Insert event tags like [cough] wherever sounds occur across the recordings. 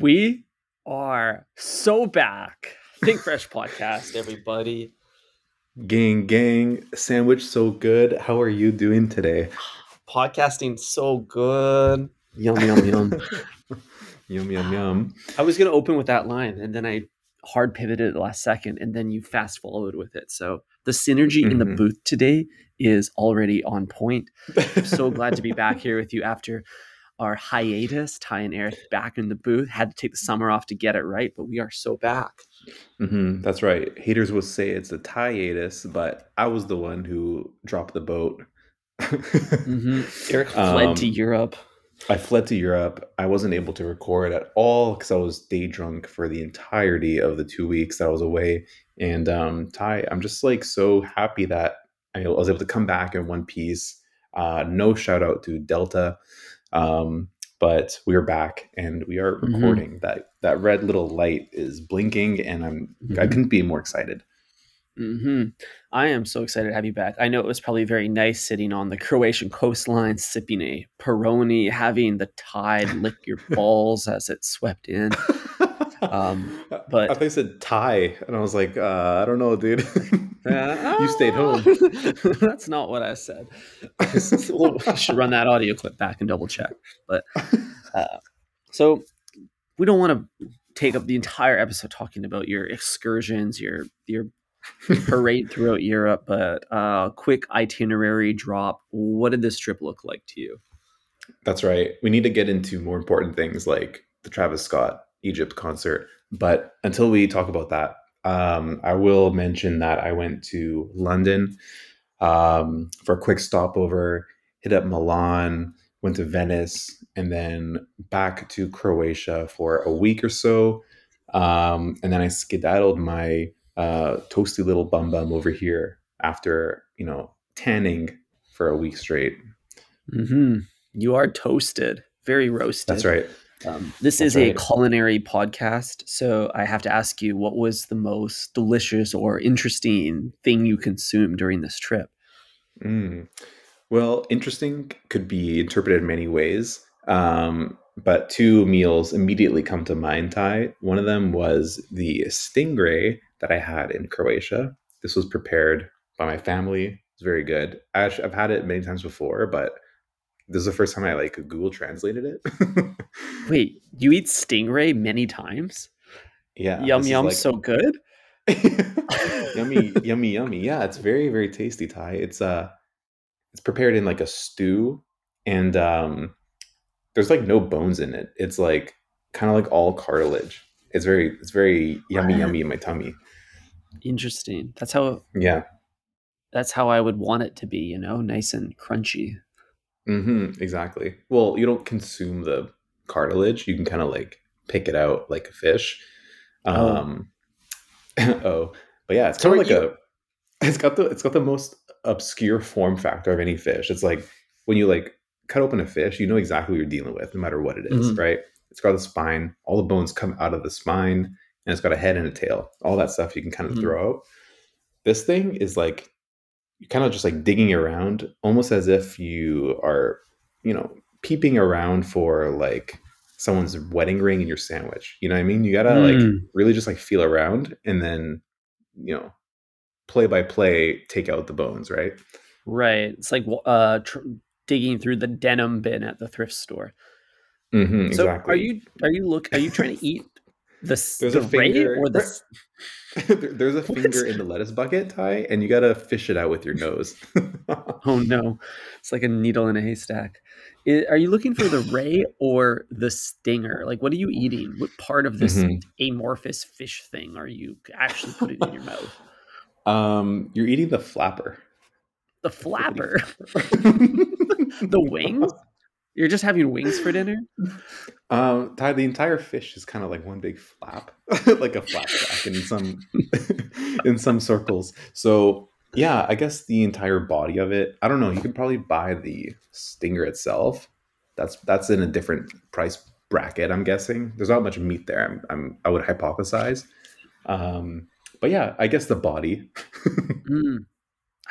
We are so back. Think Fresh [laughs] podcast, everybody. Gang, gang, sandwich so good. How are you doing today? Podcasting so good. Yum, yum, yum. [laughs] yum, yum, yum. I was gonna open with that line, and then I hard pivoted at the last second, and then you fast followed with it. So the synergy in the Mhm. booth today is already on point. I'm so glad to be back here with you after our hiatus. Ty and Eric back in the booth. Had to take the summer off to get it right, but we are so back. hmm that's right. Haters will say it's a hiatus, but I was the one who dropped the boat. hmm [laughs] Eric fled to Um, Europe. I fled to Europe. I wasn't able to record at all because I was day drunk for the entirety of the two weeks that I was away. And um, Ty, I'm just like so happy that I was able to come back in one piece. Uh, no shout out to Delta, um, but we are back and we are Mhm. recording. That that red little light is blinking, and I'm I Mhm. couldn't be more excited. Mm-hmm. I am so excited to have you back. I know it was probably very nice sitting on the Croatian coastline, sipping a Peroni, having the tide lick your [laughs] balls as it swept in. Um, [laughs] but- I think I said Thai, and I was like, uh, I don't know, dude. Uh, [laughs] you stayed home. [laughs] That's not what I said. We'll- we should run that audio clip back and double check. But uh, so we don't want to take up the entire episode talking about your excursions, your your parade throughout Europe, but uh, quick itinerary drop. What did this trip look like to you? That's right. We need to get into more important things like the Travis Scott Egypt concert. But until we talk about that, um, I will mention that I went to London um, for a quick stopover, hit up Milan, went to Venice, and then back to Croatia for a week or so. Um, and then I skedaddled my uh, toasty little bum bum over here after, you know, tanning for a week straight. hmm You are toasted, very roasted. That's right. Um, this That's is a culinary podcast, so I have to ask you, what was the most delicious or interesting thing you consumed during this trip? Mm. Well, interesting could be interpreted in many ways. Um, but two meals immediately come to mind, Ty. One of them was the stingray that I had in Croatia. This was prepared by my family. It's very good. I've had it many times before, but this is the first time I like Google translated it. [laughs] Wait, you eat stingray many times? yeah. yum yum, like- so good. [laughs] yummy, [laughs] yummy, yummy. Yeah, it's very, very tasty, Ty. It's uh it's prepared in like a stew and um there's like no bones in it. It's like kind of like all cartilage. It's very it's very yummy, yummy in my tummy. Interesting. That's how Yeah. that's how I would want it to be. You know, nice and crunchy. Hmm exactly. Well, you don't consume the cartilage. You can kind of like pick it out like a fish. Oh. Um [laughs] oh, but yeah, it's So kind of like a [laughs] it's got the it's got the most obscure form factor of any fish. It's like when you like cut open a fish, you know exactly what you're dealing with, no matter what it is, Mhm. right? It's got the spine, all the bones come out of the spine, and it's got a head and a tail. All that stuff you can kind of Mhm. throw out. This thing is like you're kind of just like digging around, almost as if you are, you know, peeping around for like someone's wedding ring in your sandwich. You know what I mean? You gotta like Mm. really just like feel around and then, you know, play by play, take out the bones, right? Right. It's like uh, tr- digging through the denim bin at the thrift store. Mm-hmm, So exactly. are you are you look are you trying to [laughs] eat the There's the a ray finger- or the [laughs] There's a finger in the lettuce bucket, Ty, and you gotta fish it out with your nose. [laughs] Oh no, it's like a needle in a haystack. Are you looking for the [laughs] ray or the stinger? Like, what are you eating? What part of this Mhm. amorphous fish thing are you actually putting in your mouth? Um, you're eating the flapper. The flapper, the wings. You're just having wings for dinner. [laughs] Um, Ty, the entire fish is kind of like one big flap, [laughs] like a flapjack in some [laughs] in some circles. So yeah, I guess the entire body of it. I don't know. You could probably buy the stinger itself. That's that's in a different price bracket. I'm guessing there's not much meat there. I'm, I'm I would hypothesize. Um, but yeah, I guess the body. Mm.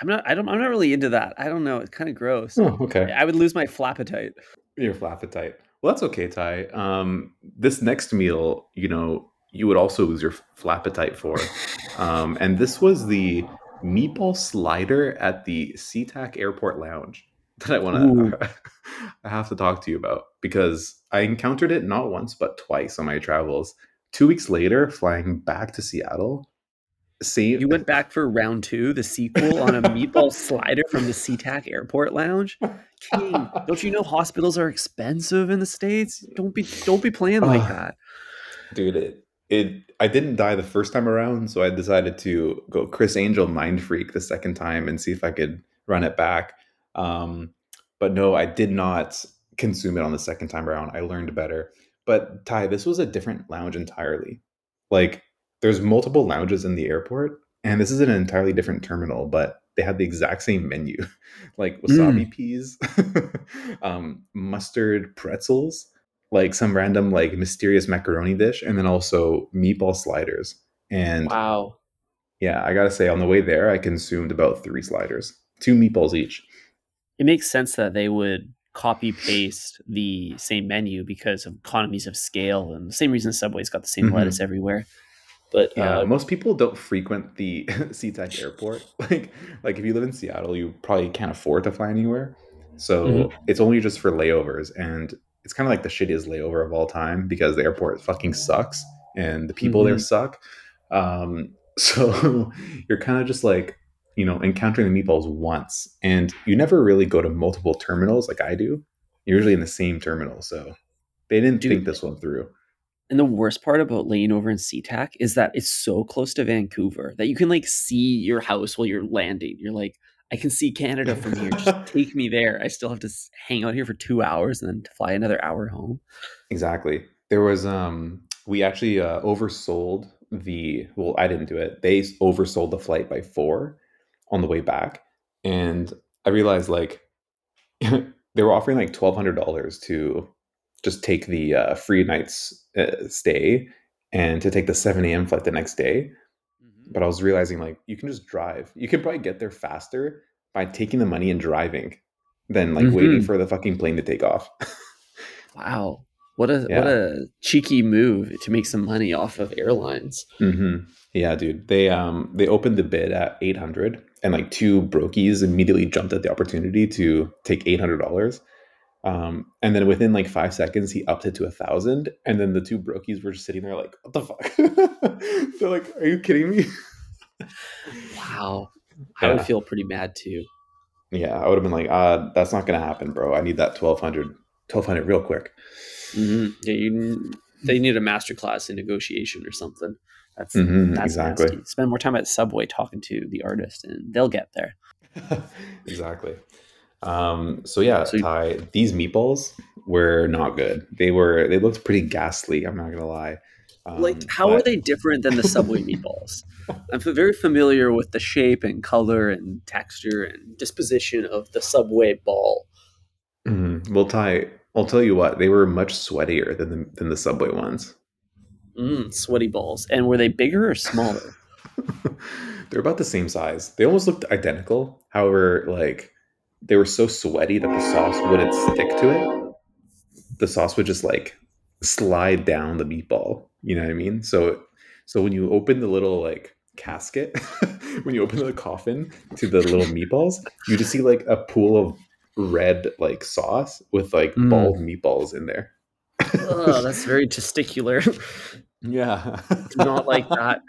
I'm not. I don't. I'm not really into that. I don't know. It's kind of gross. oh, okay. I would lose my flappetite. Your flappetite. Well, that's okay, Ty. Um, this next meal, you know, you would also lose your flappetite for. Um, and this was the meatball slider at the SeaTac Airport Lounge [laughs] that I want to [laughs] I have to talk to you about because I encountered it not once but twice on my travels. Two weeks later, flying back to Seattle, same You went back for round two, the sequel on a meatball [laughs] slider from the SeaTac Airport Lounge. King, [laughs] don't you know hospitals are expensive in the states? Don't be don't be playing like that. dude it it i didn't die the first time around so i decided to go Criss Angel mind freak the second time and see if i could run it back um but no i did not consume it on the second time around i learned better but ty this was a different lounge entirely like there's multiple lounges in the airport and this is an entirely different terminal but they had the exact same menu [laughs] like wasabi peas [laughs] um mustard pretzels like some random like mysterious macaroni dish and then also meatball sliders and Wow. yeah i gotta say on the way there i consumed about three sliders two meatballs each It makes sense that they would copy paste the same menu because of economies of scale and the same reason Subway's got the same Mhm. lettuce everywhere. But yeah uh, most people don't frequent the [laughs] SeaTac airport. [laughs] Like like if you live in seattle you probably can't afford to fly anywhere. So Mhm. it's only just for layovers and it's kind of like the shittiest layover of all time because the airport fucking sucks and the people there Mhm. suck. Um [laughs] so you're kind of just like you know encountering the meatballs once and you never really go to multiple terminals like i do. You're usually in the same terminal so they didn't Dude, think this one through and the worst part about laying over in SeaTac is that it's so close to Vancouver that you can like see your house while you're landing. You're like, I can see Canada from here. Just [laughs] take me there. I still have to hang out here for two hours and then fly another hour home. Exactly. There was um we actually uh, oversold the well I didn't do it. They oversold the flight by 4 on the way back and I realized like [laughs] they were offering like $1200 to just take the uh, free night's uh, stay and to take the 7 a.m. flight the next day. But I was realizing like you can just drive. You can probably get there faster by taking the money and driving than like waiting Mhm. for the fucking plane to take off. Wow. What a what a cheeky move to make some money off of airlines. hmm Yeah, dude. They um they opened the bid at eight hundred, and like two brokies immediately jumped at the opportunity to take eight hundred dollars. Um, and then within like five seconds, he upped it to a thousand, and then the two brokies were just sitting there like, "What the fuck?" [laughs] They're like, "Are you kidding me?" Wow. I would feel pretty mad too. Yeah, I would have been like, "Uh, that's not gonna happen, bro. I need that 1200 1200 real quick." Mhm. Yeah, you they need a master class in negotiation or something. That's Mhm, that's exactly. nasty. Spend more time at Subway talking to the artist, and they'll get there. [laughs] exactly. Um, so yeah, So Ty, these meatballs were not good. They were they looked pretty ghastly. I'm not gonna lie. Um, like, how are they different than the Subway [laughs] meatballs? I'm very familiar with the shape and color and texture and disposition of the Subway ball. Mm-hmm. Well, Ty, I'll tell you what. They were much sweatier than the than the Subway ones. Mm, sweaty balls. And were they bigger or smaller? [laughs] They're about the same size. They almost looked identical. However, like they were so sweaty that the sauce wouldn't stick to it. The sauce would just like slide down the meatball. You know what I mean? So so when you open the little like casket, [laughs] when you open the coffin to the little [laughs] meatballs, you just see like a pool of red like sauce with like Mm. bald meatballs in there. oh, [laughs] that's very testicular. yeah. Not like that.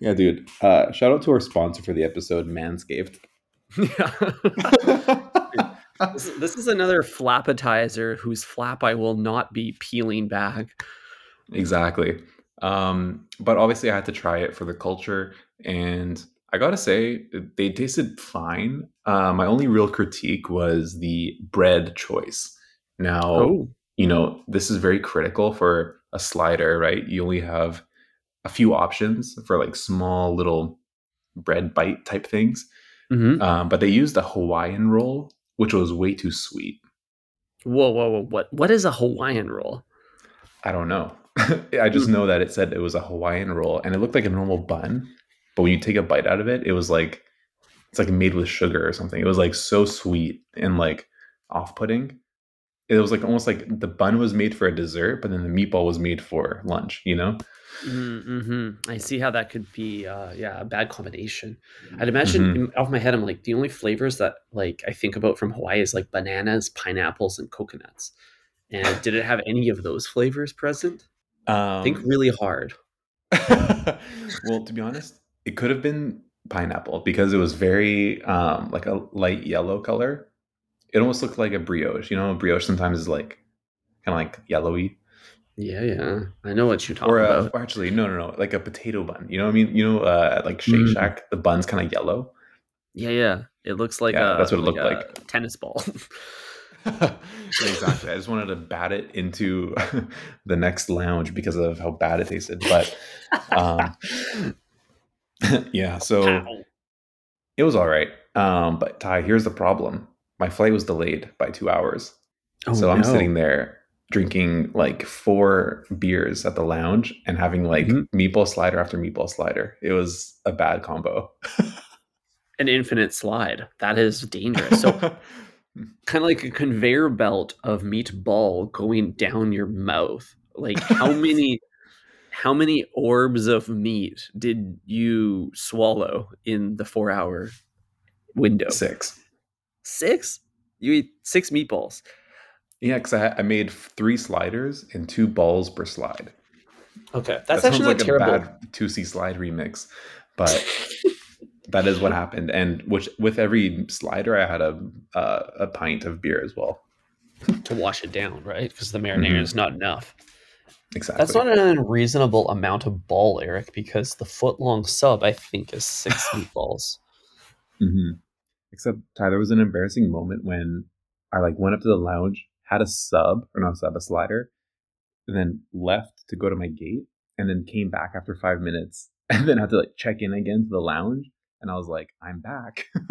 Yeah, dude. Uh, shout out to our sponsor for the episode, Manscaped. Yeah. [laughs] this, this is another flappetizer whose flap I will not be peeling back. exactly. Um, but obviously, I had to try it for the culture, and I gotta say, they tasted fine. Uh, my only real critique was the bread choice. Now, Oh, you know, this is very critical for a slider, right? You only have a few options for like small little bread bite type things. Hmm Um, but they used a Hawaiian roll, which was way too sweet. whoa, whoa, whoa! What? What is a Hawaiian roll? I don't know. [laughs] I just know that it said it was a Hawaiian roll and it looked like a normal bun. But when you take a bite out of it, it was like it's like made with sugar or something. It was like so sweet and like off putting. it was like almost like the bun was made for a dessert, but then the meatball was made for lunch. You know? Mm-hmm. I see how that could be, uh, yeah, a bad combination. I'd imagine mm-hmm. off my head, I'm like the only flavors that like I think about from Hawaii is like bananas, pineapples, and coconuts. And did it have any of those flavors present? Um, think really hard. [laughs] well, to be honest, it could have been pineapple because it was very um, like a light yellow color. It almost looked like a brioche. You know, a brioche sometimes is like kind of like yellowy. Yeah, yeah, I know what you're talking or, uh, about. Or actually, no, no, no, like a potato bun. You know what I mean? You know, uh, like Shake mm. Shack, the bun's kind of yellow. Yeah, yeah, it looks like yeah, a, that's what it like looked like. Tennis ball. [laughs] exactly. I just wanted to bat it into [laughs] the next lounge because of how bad it tasted. But um, [laughs] yeah, so it was all right. Um, but Ty, here's the problem: my flight was delayed by two hours. Oh, so I'm sitting there drinking like four beers at the lounge and having like mm-hmm. meatball slider after meatball slider. It was a bad combo. [laughs] An infinite slide. That is dangerous. So [laughs] kind of like a conveyor belt of meatball going down your mouth. Like how [laughs] many how many orbs of meat did you swallow in the 4 hour window? 6. 6? You eat 6 meatballs. Yeah, because I, I, made three sliders and two balls per slide. Okay, that's that actually like terrible. a bad two C slide remix, but that is what happened. And which with every slider, I had a uh, a pint of beer as well to wash it down, right? Because the marinara mm-hmm. is not enough. Exactly. That's not an unreasonable amount of ball, Eric, because the foot long sub I think is six [laughs] meatballs. Mm-hmm. Except Ty, there was an embarrassing moment when I like went up to the lounge had a sub or not a sub, a slider, and then left to go to my gate, and then came back after five minutes, [laughs] and then had to like check in again to the lounge, and I was like, I'm back. [laughs]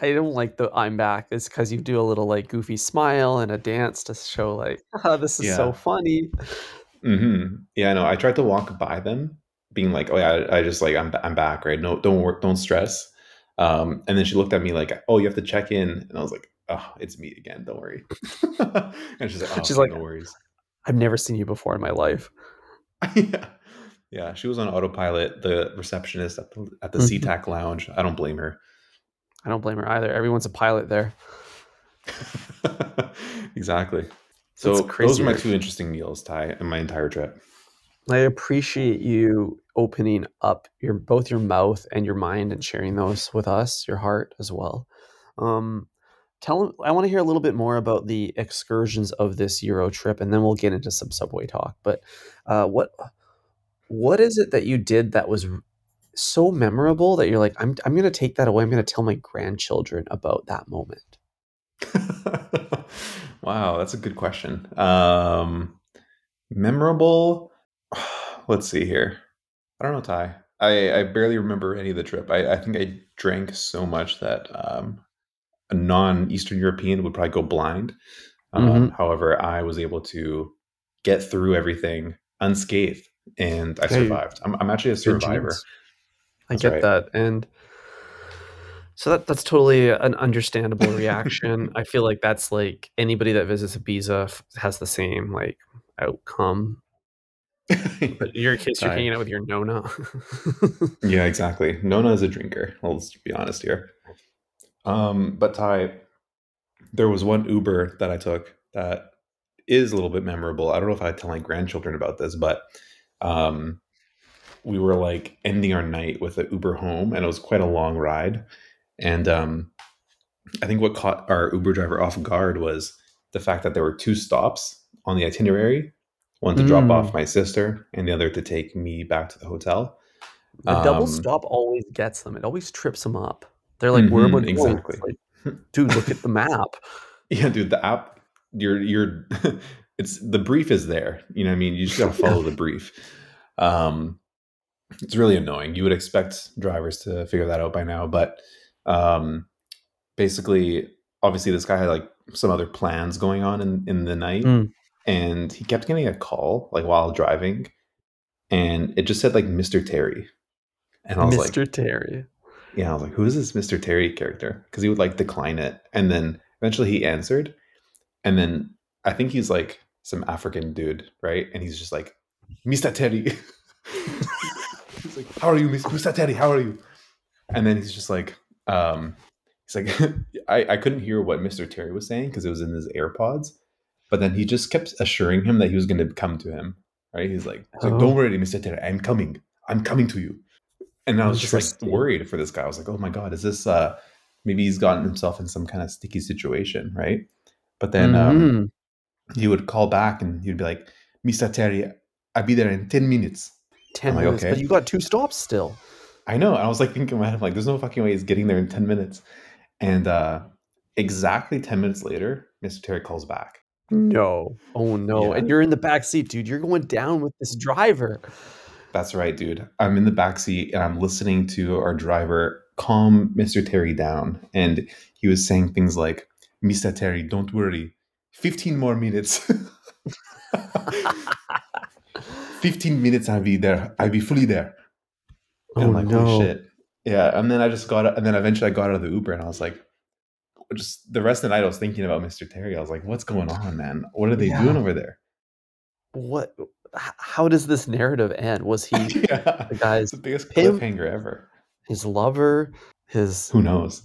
I don't like the I'm back. It's because you do a little like goofy smile and a dance to show like, [laughs] oh, this is yeah. so funny. Mm-hmm. Yeah, no, I tried to walk by them, being like, oh yeah, I, I just like I'm I'm back, right? No, don't work, don't stress. Um, and then she looked at me like, oh, you have to check in, and I was like, oh, it's me again. Don't worry. [laughs] [laughs] and she's like, oh, she's like, no worries. I've never seen you before in my life. [laughs] yeah. Yeah. She was on autopilot, the receptionist at the, at the mm-hmm. SeaTac lounge. I don't blame her. I don't blame her either. Everyone's a pilot there. exactly. So those are my two interesting meals, Ty, in my entire trip. I appreciate you opening up your both your mouth and your mind and sharing those with us, your heart as well. Um, tell i want to hear a little bit more about the excursions of this euro trip and then we'll get into some subway talk but uh, what what is it that you did that was so memorable that you're like i'm, I'm going to take that away i'm going to tell my grandchildren about that moment [laughs] wow that's a good question. Um memorable [sighs] let's see here. I don't know ty. I, I barely remember any of the trip. I, I think I drank so much that um, a non-Eastern European would probably go blind. Um, mm-hmm. however, I was able to get through everything unscathed, and I survived. I'm, I'm actually a survivor. I get right. that, and so that that's totally an understandable [laughs] reaction. I feel like that's like anybody that visits Ibiza has the same like outcome. but [laughs] you're a you're hanging out with your Nona. [laughs] yeah, exactly. Nona is a drinker. Let's be honest here. Um, but Ty, there was one Uber that I took that is a little bit memorable. I don't know if I tell my grandchildren about this, but um, we were like ending our night with an Uber home, and it was quite a long ride. And um, I think what caught our Uber driver off guard was the fact that there were two stops on the itinerary one to mm. drop off mm. my sister, and the other to take me back to the hotel. The double um, stop always gets them, it always trips them up. They're like, mm-hmm, where I? Exactly. Like, dude, look at the map. [laughs] yeah, dude, the app, you're, you're, [laughs] it's the brief is there. You know what I mean? You just got to follow the [laughs] brief. Um, it's really annoying. You would expect drivers to figure that out by now, but um, basically, obviously, this guy had like some other plans going on in, in the night, mm. and he kept getting a call like while driving, and it just said like Mr. Terry, and I was Mr. like, Terry yeah, I was like, who is this Mr. Terry character? Because he would like decline it and then Eventually, he answered, and then I think he's like some African dude, right? And he's just like, "Mr. Terry." [laughs] he's like, "How are you, Mr. Terry? How are you?" And then he's just like, um, he's like, [laughs] I, I couldn't hear what Mr. Terry was saying because it was in his AirPods, but then he just kept assuring him that he was going to come to him. Right? He's like, he's like, Oh. "Don't worry, Mr. Terry, I'm coming. I'm coming to you." And I was just like worried for this guy. I was like, "Oh my god, is this uh maybe he's gotten himself in some kind of sticky situation, right?" But then um, Mhm. he would call back and he'd be like, "Mr. Terry, I'll be there in ten minutes." 10 I'm like, minutes, but you got two stops still. I know. I was like thinking in my head, I'm like, there's no fucking way he's getting there in 10 minutes. And uh exactly 10 minutes later, Mr. Terry calls back. No. Oh no. Yeah. And you're in the back seat, dude. You're going down with this driver. That's right, dude. I'm in the back seat and I'm listening to our driver calm Mr. Terry down. And he was saying things like, Mr. Terry, don't worry. 15 more minutes. [laughs] 15 minutes I'll be there. I'll be fully there. And Oh I'm like, no. holy shit. Yeah. And then I just got and then eventually I got out of the Uber and I was like, just the rest of the night I was thinking about Mr. Terry. I was like, what's going on, man? What are they Yeah. doing over there? What how does this narrative end? Was [laughs] he yeah. the guy's the biggest cliffhanger ever. his lover, his Who knows?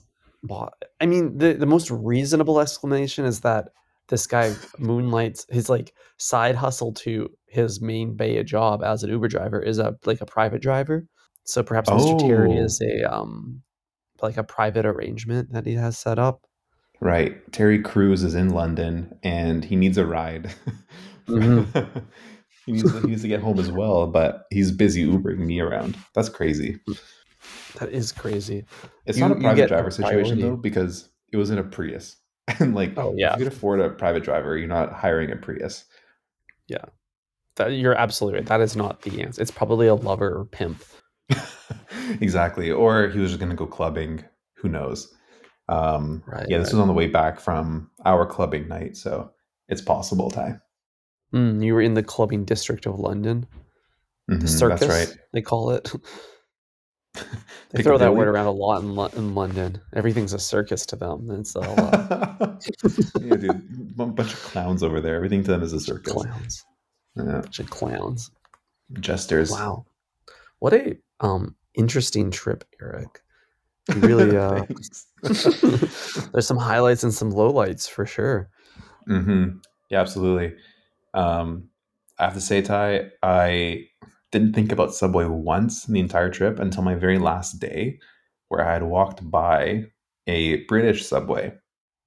I mean, the the most reasonable explanation is that this guy moonlights his like side hustle to his main bay job as an Uber driver is a like a private driver. So perhaps Mr. Terry Oh. is a um like a private arrangement that he has set up. Right. Terry Crews is in London and he needs a ride. [laughs] Mhm. [laughs] he, needs, he needs to get home as well, but he's busy Ubering me around. That's crazy. That is crazy. It's You- not a private driver situation priority. though, because it was in a Prius. [laughs] And like, Oh, if yeah. you can afford a private driver, you're not hiring a Prius. That you're absolutely right. That is not the answer. It's probably a lover or pimp. [laughs] exactly. Or he was just going to go clubbing. Who knows? Um, Right, yeah, this right. was on the way back from our clubbing night, so it's possible, Ty. Mm, you were in the clubbing district of London. Mhm, The circus, right. they call it. [laughs] they throw that word around a lot in, Lo- in London. Everything's a circus to them. It's uh, [laughs] yeah, dude, a bunch of clowns over there. Everything to them is a circus. clowns. Yeah, Bunch of clowns. jesters. Wow. What a um interesting trip, Eric. You really [laughs] uh there's some highlights and some lowlights for sure. hmm Yeah, absolutely. Um, I have to say, Ty, I didn't think about Subway once in the entire trip until my very last day, where I had walked by a British Subway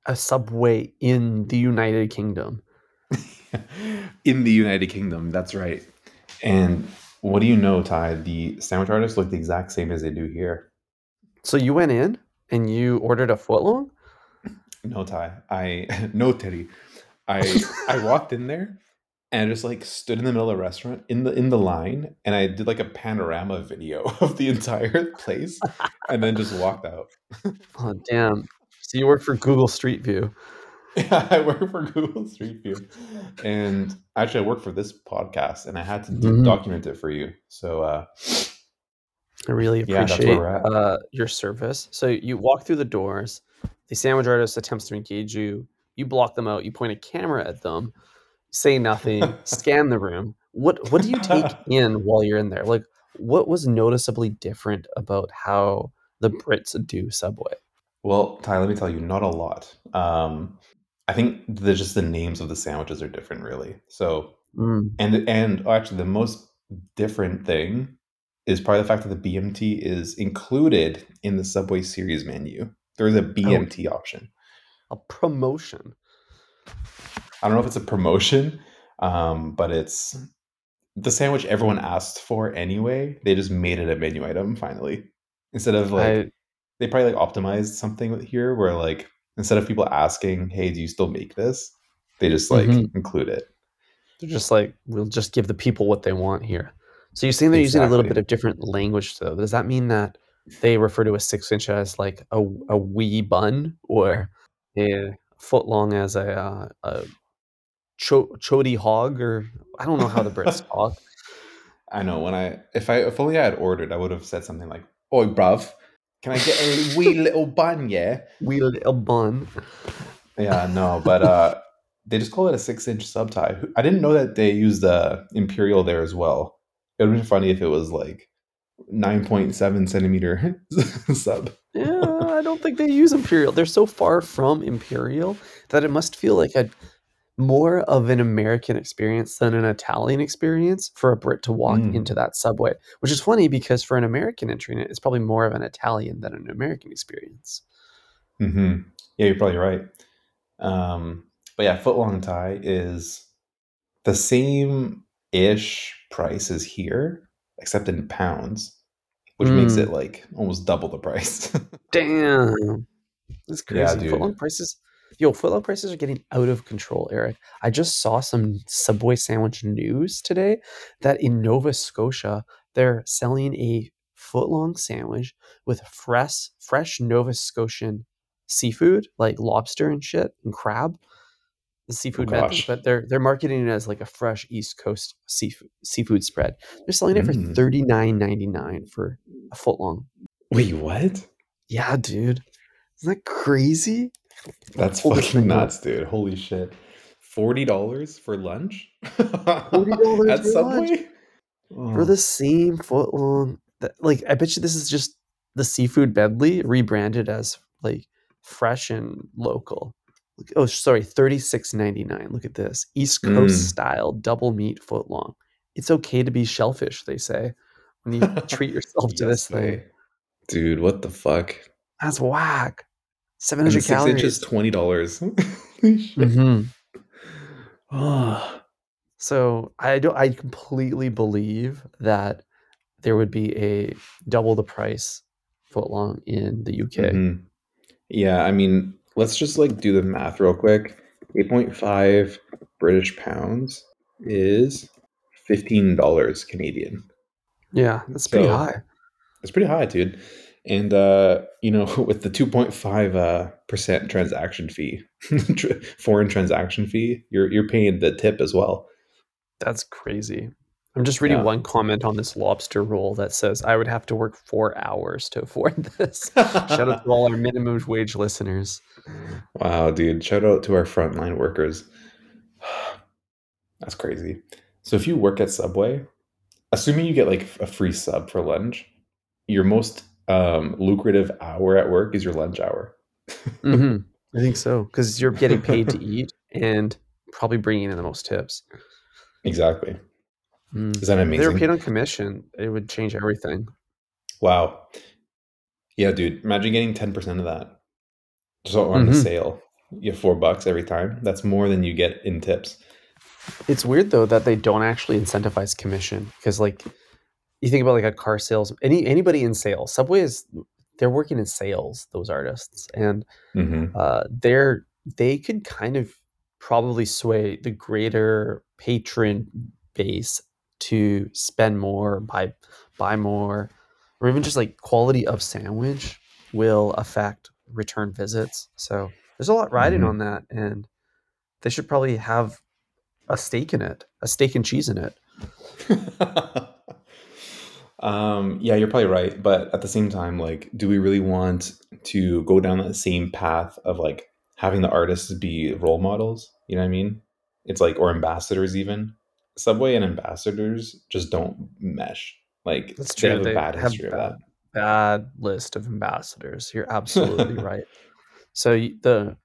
A subway in the United Kingdom. [laughs] in the United Kingdom. That's right. And what do you know, Ty? The sandwich artists look the exact same as they do here. So you went in and you ordered a footlong? No, Ty. I [laughs] no Teddy. I I walked in there and I just like stood in the middle of the restaurant in the in the line and I did like a panorama video [laughs] of the entire place and then just walked out. Oh damn. So you work for Google Street View. Yeah, [laughs] I work for Google Street View. And actually I work for this podcast and I had to Mhm. document it for you. So uh I really Yeah, appreciate we're uh, your service. So you walk through the doors. The sandwich artist attempts to engage you. You block them out. You point a camera at them. Say nothing. scan the room. What What do you take [laughs] in while you're in there? Like, what was noticeably different about how the Brits do Subway? Well, Ty, let me tell you, not a lot. Um I think the just the names of the sandwiches are different really. So Mm, And and actually, the most different thing is probably the fact that the BMT is included in the Subway series menu. There's a BMT option. a promotion. I don't know if it's a promotion, um, but it's the sandwich everyone asked for anyway. They just made it a menu item finally, instead of like I, they probably like optimized something here where like instead of people asking, "Hey, do you still make this?" They just like Mhm. include it. they're just like, we'll just give the people what they want here. So you're saying they're using a little bit of different language, though. Does that mean that they refer to a six inch as like a, a wee bun or a foot long as a, uh, a cho- chody hog? Or I don't know how the Brits [laughs] talk. I know when I if I if only I had ordered, I would have said something like, "Oi, bruv, can I get a [laughs] wee little bun, yeah?" Wee little bun. Yeah, no, but uh, they just call it a six-inch sub Ty. I didn't know that they use the imperial there as well. It would be funny if it was like nine point seven centimeter [laughs] sub. Yeah, I don't think they use imperial. They're so far from imperial that it must feel like a more of an American experience than an Italian experience for a Brit to walk Mm. into that subway. Which is funny because for an American entering it, it's probably more of an Italian than an American experience. hmm Yeah, you're probably right. Um, but yeah, footlong Ty is the same ish price as here, except in pounds, which makes Mm. it like almost double the price. [laughs] Damn. That's crazy. Yeah, dude. Footlong prices. Yo, footlong prices are getting out of control, Eric. I just saw some Subway sandwich news today that in Nova Scotia they're selling a footlong sandwich with fresh fresh Nova Scotian seafood like lobster and shit and crab. The seafood medley, gosh. but they're they're marketing it as like a fresh East Coast seafood seafood spread. They're selling it for Mm. thirty nine ninety nine for a footlong. Wait, what? Yeah, dude. Isn't that crazy? That's this fucking nuts, dude. Holy shit. Forty dollars for lunch? [laughs] $40 at for Subway? For Oh. the same foot long that like I bet you this is just the seafood medley rebranded as like fresh and local. Look, oh sorry, thirty six ninety nine. Look at this. East Coast Mm. style double meat foot long. It's okay to be shellfish, they say. When you [laughs] treat yourself to this thing. Dude, what the fuck? That's whack. Seven And the hundred six calories. inches, twenty dollars. [laughs] Holy shit. Mhm. Oh. So I don't. I completely believe that there would be a double the price foot long in the UK. Mhm. Yeah, I mean, let's just like do the math real quick. 8.5 British pounds is $15 Canadian. Yeah, that's pretty high. It's pretty high, dude. And uh, you know, [laughs] with the 2.5 uh, percent transaction fee, [laughs] foreign transaction fee, you're you're paying the tip as well. That's crazy. I'm just reading Yeah. one comment on this lobster roll that says I would have to work four hours to afford [laughs] this. Shout out to all our minimum wage listeners. Wow, dude. Shout out to our frontline workers. [sighs] That's crazy. So if you work at Subway, assuming you get like a free sub for lunch, your most um, lucrative hour at work is your lunch hour. hmm [laughs] I think so because you're getting paid to eat and probably bringing in the most tips. Exactly. Mm. Is that If they were amazing? paid on commission, it would change everything. Wow. Yeah, dude. Imagine getting 10% of that. Just on the Mhm. sale. You have four bucks every time. That's more than you get in tips. It's weird though that they don't actually incentivize commission because like you think about like a car sales any anybody in sales subway is they're working in sales those artists and hmm uh they're they could kind of probably sway the greater patron base to spend more buy buy more or even just like quality of sandwich will affect return visits. So there's a lot riding Mhm. on that and they should probably have a stake in it a steak and cheese in it [laughs] um, yeah, you're probably right. But at the same time, like, do we really want to go down that same path of like having the artists be role models? You know what I mean? It's like, or ambassadors even. Subway and ambassadors just don't mesh. Like, That's they true. have a bad have history of bad- that. bad list of ambassadors. You're absolutely [laughs] right. So the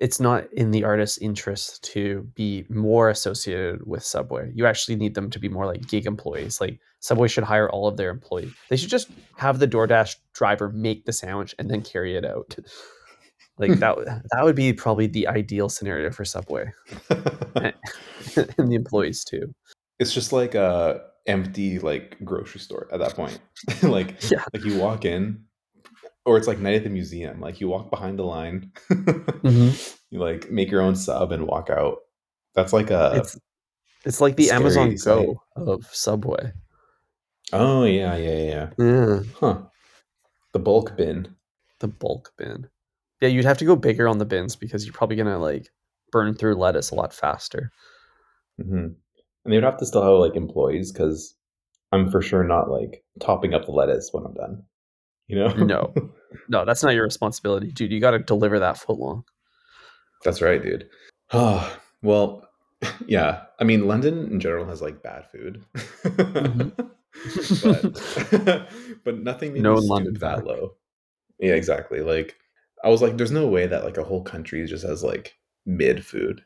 it's not in the artist's interest to be more associated with Subway. You actually need them to be more like gig employees. Like Subway should hire all of their employees. They should just have the DoorDash driver make the sandwich and then carry it out. [laughs] Like that would- that would be probably the ideal scenario for Subway [laughs] and the employees too. it's just like a empty like grocery store at that point [laughs] like Yeah. like you walk in or it's like night at the museum like you walk behind the line [laughs] you like make your own sub and walk out that's like a It's it's like the Amazon scary Go of Subway. oh yeah yeah yeah Yeah. huh the bulk bin the bulk bin. Yeah, you'd have to go bigger on the bins because you're probably gonna like burn through lettuce a lot faster. hmm and they would have to still have like employees because i'm for sure not like topping up the lettuce when i'm done you know No. [laughs] No, that's not your responsibility, dude. You got to deliver that foot long. That's right, dude. Oh, [sighs] well, [laughs] yeah. I mean, London in general has like bad food, mm-hmm. [laughs] but but nothing No London that low. Yeah, exactly. Like I was like, there's no way that like a whole country just has like mid food,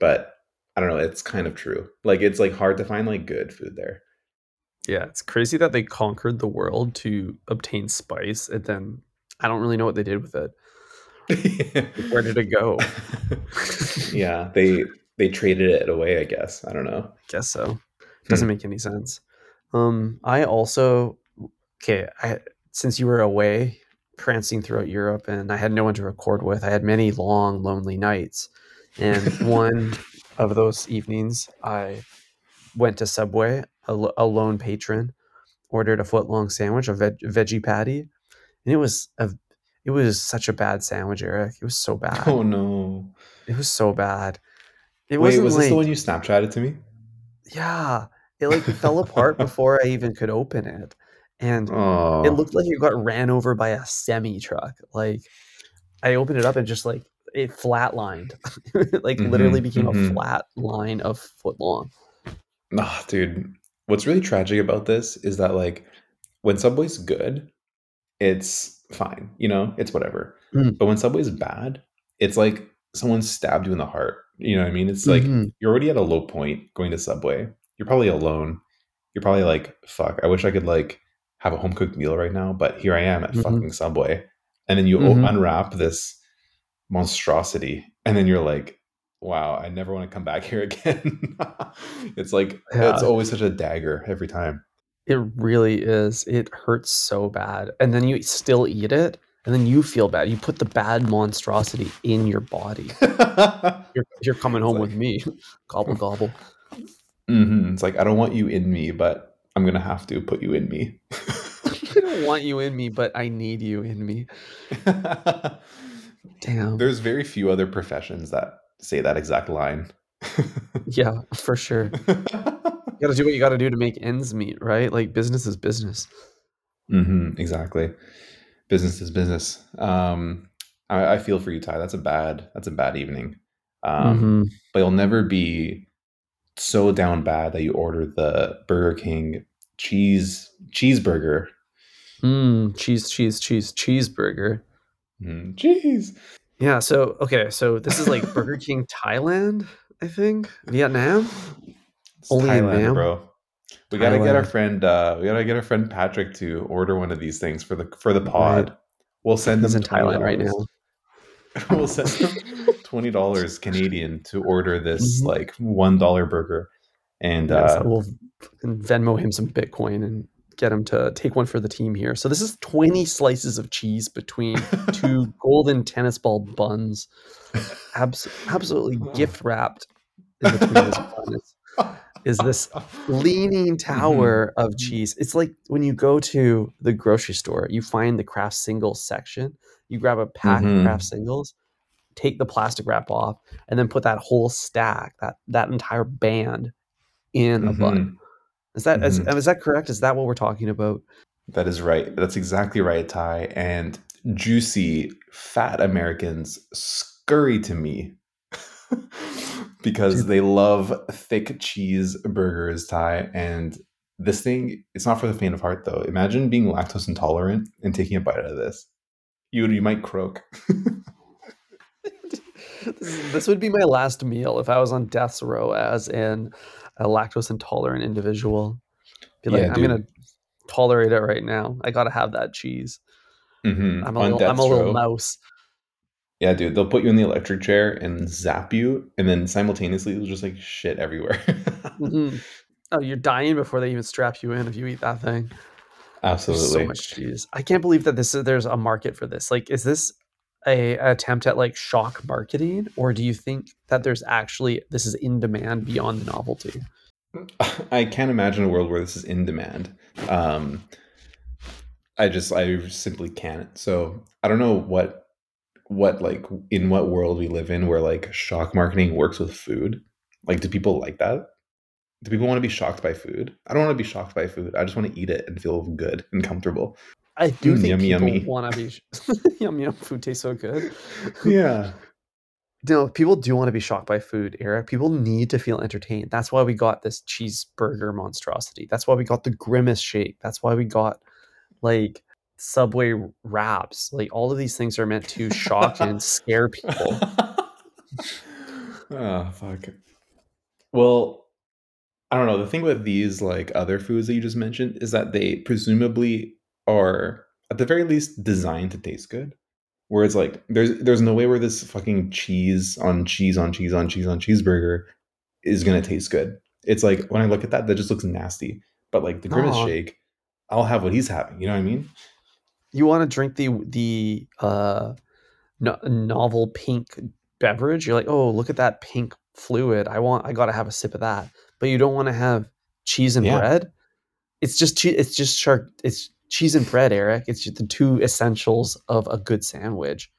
but I don't know. It's kind of true. Like it's like hard to find like good food there. Yeah, it's crazy that they conquered the world to obtain spice, and then I don't really know what they did with it. [laughs] Where did it go? [laughs] yeah, they they traded it away. I guess I don't know. Guess so. Doesn't make any sense. Um, I also okay. I since you were away prancing throughout Europe, and I had no one to record with. I had many long, lonely nights, and [laughs] one of those evenings, I went to Subway, a, lone patron, ordered a foot long sandwich, a veg, veggie patty, and it was a it was such a bad sandwich, Eric. It was so [laughs] bad. Oh no! It was so bad. It Wait, wasn't like this the one you Snapchatted to me? yeah, it like fell [laughs] apart before I even could open it, and Oh, it looked like it got ran over by a semi truck. Like I opened it up and just like it flatlined, [laughs] like literally Mhm, became mhm. a flat line of foot long. Nah, dude. What's really tragic about this is that like when Subway's good, it's fine, you know, it's whatever. Mm. But when Subway's bad, it's like someone stabbed you in the heart. You know what I mean? It's like Mhm. you're already at a low point going to Subway. You're probably alone. You're probably like, fuck, I wish I could like have a home cooked meal right now, but here I am at Mhm. fucking Subway. And then you Mhm. unwrap this monstrosity, and then you're like, wow, I never want to come back [laughs] here again. [laughs] it's like it's always such a dagger every time. It really is. It hurts so bad. And then you still eat it, and then you feel bad. You put the bad monstrosity in your body. [laughs] You're, you're coming home like- with me. gobble, gobble. Mhm. It's like I don't want you in me, but I'm gonna have to put you in me. I don't want you in me, but I need you in me. Damn. There's very few other professions that say that exact line. [laughs] Yeah, for sure. You gotta do what you gotta do to make ends meet, right? Like business is business. hmm exactly. Business is business. Um, I, I feel for you, Ty. That's a bad. That's a bad evening. Um, Mhm. But you'll never be so down bad that you order the Burger King cheese cheeseburger. Mm, cheese, cheese, cheese, cheeseburger. Mm, cheese. Yeah, so okay, so this is like Burger King Thailand, I think. Vietnam? It's Only Thailand, Nam? bro. We gotta get our friend. Uh, we gotta get our friend Patrick to order one of these things for the for the pod. We'll send He's him in Thailand right now. [laughs] we'll send him twenty dollars Canadian to order this Mhm. like one dollar burger, and Yes, uh, we'll Venmo him some Bitcoin and get him to take one for the team here. So this is 20 slices of cheese between [laughs] two golden tennis ball buns, abs- absolutely gift wrapped in between this bun. Is, is this leaning tower mm-hmm. of mm-hmm. cheese. It's like when you go to the grocery store, you find the Kraft singles section, you grab a pack Mhm. of Kraft mm-hmm. singles, take the plastic wrap off, and then put that whole stack, that that entire band in a bun. Is that is, Mhm. is that correct? Is that what we're talking about? That is right. That's exactly right, Ty. And juicy, fat Americans scurry to me [laughs] because they love thick cheese burgers, Ty. And this thing, it's not for the faint of heart, though. Imagine being lactose intolerant and taking a bite out of this. You you might croak. [laughs] this, this would be my last meal if I was on death's row as an a lactose intolerant individual. Be like, Yeah, I'm dude. gonna tolerate it right now. I gotta have that cheese. Mhm. I'm a On little, I'm a little row. mouse. Yeah, dude, they'll put you in the electric chair and zap you, and then simultaneously it'll just like shit everywhere. Mhm. [laughs] Oh, you're dying before they even strap you in if you eat that thing. There's Absolutely. so much cheese. I can't believe that this is there's a market for this. Like, is this a attempt at like shock marketing, or do you think that there's actually this is in demand beyond the novelty? [laughs] I can't imagine a world where this is in demand. Um, I just, I simply can't. So I don't know what, what like in what world we live in where like shock marketing works with food. Like, do people like that? Do people want to be shocked by food? I don't want to be shocked by food. I just want to eat it and feel good and comfortable. I do Mm, think yummy, people want to be [laughs] [laughs] yum yum. Food tastes so good. Yeah. [laughs] No, people do want to be shocked by food, Eric. People need to feel entertained. That's why we got this cheeseburger monstrosity. That's why we got the grimace shake. That's why we got like Subway wraps. Like all of these things are meant to shock and scare people. oh fuck. Well, I don't know. The thing with these like other foods that you just mentioned is that they presumably are at the very least designed to taste good. Where it's like there's there's no way where this fucking cheese on cheese on cheese on cheese on cheeseburger is gonna taste good. It's like when I look at that, that just looks nasty. But like the grimace Aw. shake, I'll have what he's having. You know what I mean? You want to drink the the uh no, novel pink beverage? You're like, oh, look at that pink fluid. I want. I got to have a sip of that. But you don't want to have cheese and Yeah. bread. It's just che- It's just shark. It's cheese and bread, Eric. It's just the two essentials of a good sandwich.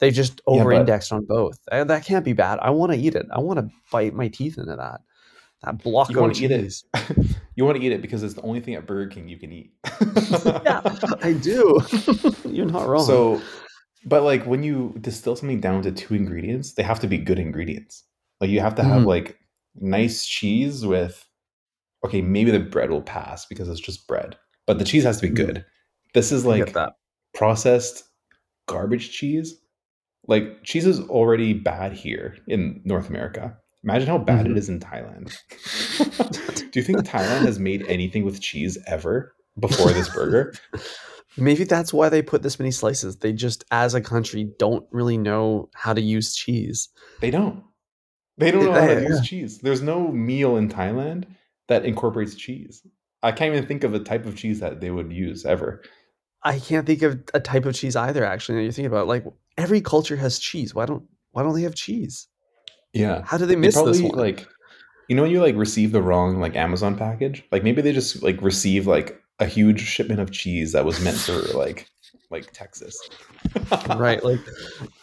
They just Yeah, but- over-indexed on both. Uh, that can't be bad. I want to eat it. I want to bite my teeth into that. That block You of want to eat it. cheese. [laughs] you want to eat it because it's the only thing at Burger King you can eat. yeah, [laughs] I do. [laughs] You're not wrong. So, but like when you distill something down to two ingredients, they have to be good ingredients. Like you have to have Mhm. like nice cheese with, okay, maybe the bread will pass because it's just bread, but the cheese has to be Mhm. good. This is like that. processed garbage cheese. Like cheese is already bad here in North America. Imagine how bad Mhm. it is in Thailand. [laughs] Do you think Thailand has made anything with cheese ever before this burger? [laughs] Maybe that's why they put this many slices. They just, as a country, don't really know how to use cheese. They don't. They don't know how to use cheese. There's no meal in Thailand that incorporates cheese. I can't even think of a type of cheese that they would use ever. I can't think of a type of cheese either. Actually, now you're thinking about it, like every culture has cheese. Why don't Why don't they have cheese? Yeah. How do they They miss probably this one? like you know when you like receive the wrong like Amazon package? Like maybe they just like receive like a huge shipment of cheese that was meant for like like Texas. right, like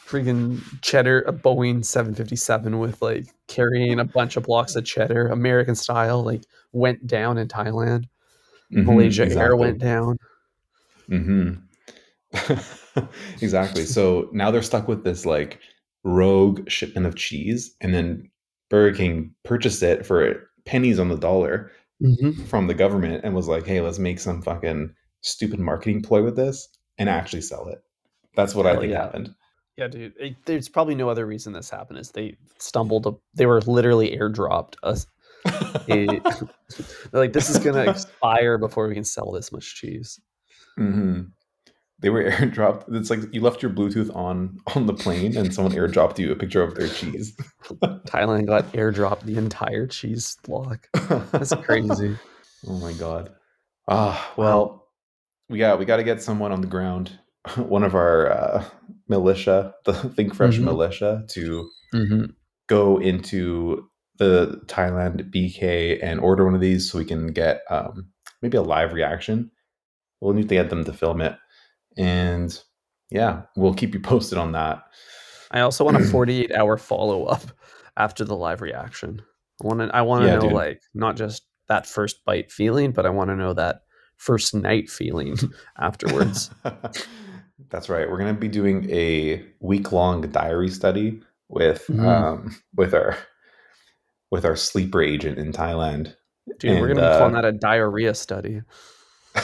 freaking cheddar, a Boeing 757 with like carrying a bunch of blocks of cheddar, American style, like went down in Thailand. Mhm, Malaysia Air went down. hmm [laughs] exactly. So now they're stuck with this like rogue shipment of cheese, and then Burger King purchased it for pennies on the dollar Mm-hmm. from the government and was like, "Hey, let's make some fucking stupid marketing ploy with this and actually sell it." That's what I think yeah. happened. Yeah, dude. it- there's probably no other reason this happened. Is they stumbled. up- They were literally airdropped us. [laughs] [laughs] like, this is gonna expire before we can sell this much cheese. hmm They were [laughs] airdropped. It's like you left your Bluetooth on on the plane, and someone airdropped you a picture of their cheese. Thailand got airdropped the entire cheese block. That's crazy. Oh my god. Ah, well, we got we got to get someone on the ground, one of our uh, militia, the [laughs] Think Fresh Mhm. militia, to hmm go into the Thailand BK and order one of these so we can get um, maybe a live reaction. We'll need to get them to film it, and yeah, we'll keep you [laughs] posted on that. I also want a [clears throat] 48 hour follow up after the live reaction. I want to. I want to Yeah, know dude. like not just that first bite feeling, but I want to know that first night feeling [laughs] afterwards. That's right. We're going to be doing a week long diary study with Mhm. um, [laughs] with our with our sleeper agent in Thailand. Dude, we're gonna be calling uh, that a diarrhea study. [laughs]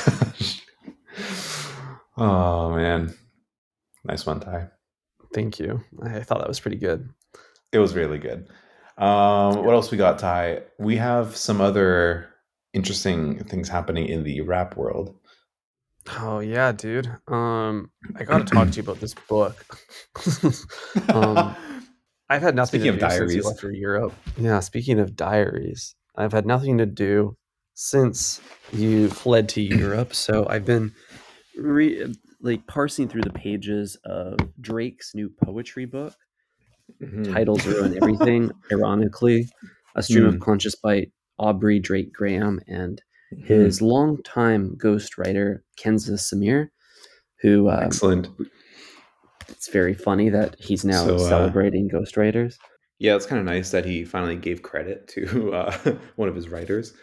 oh man, nice one, Ty. Thank you. I thought that was pretty good. It was really good. Um, what else we got, Ty? We have some other interesting things happening in the rap world. Oh yeah, dude. Um, I gotta talk to you about this book. [laughs] um, [laughs] I've had nothing Speaking to of do since you left for Europe. Yeah, speaking of diaries, I've had nothing to do since you fled to [clears throat] Europe. So I've been re- like parsing through the pages of Drake's new poetry book. Mhm. Titles ruin everything. [laughs] ironically, a stream Hmm. of conscious by Aubrey Drake Graham and His longtime ghostwriter Kenza Samir, who um, excellent. it's very funny that he's now So, uh, celebrating ghostwriters. Yeah, it's kind of nice that he finally gave credit to [laughs] uh, one of his writers.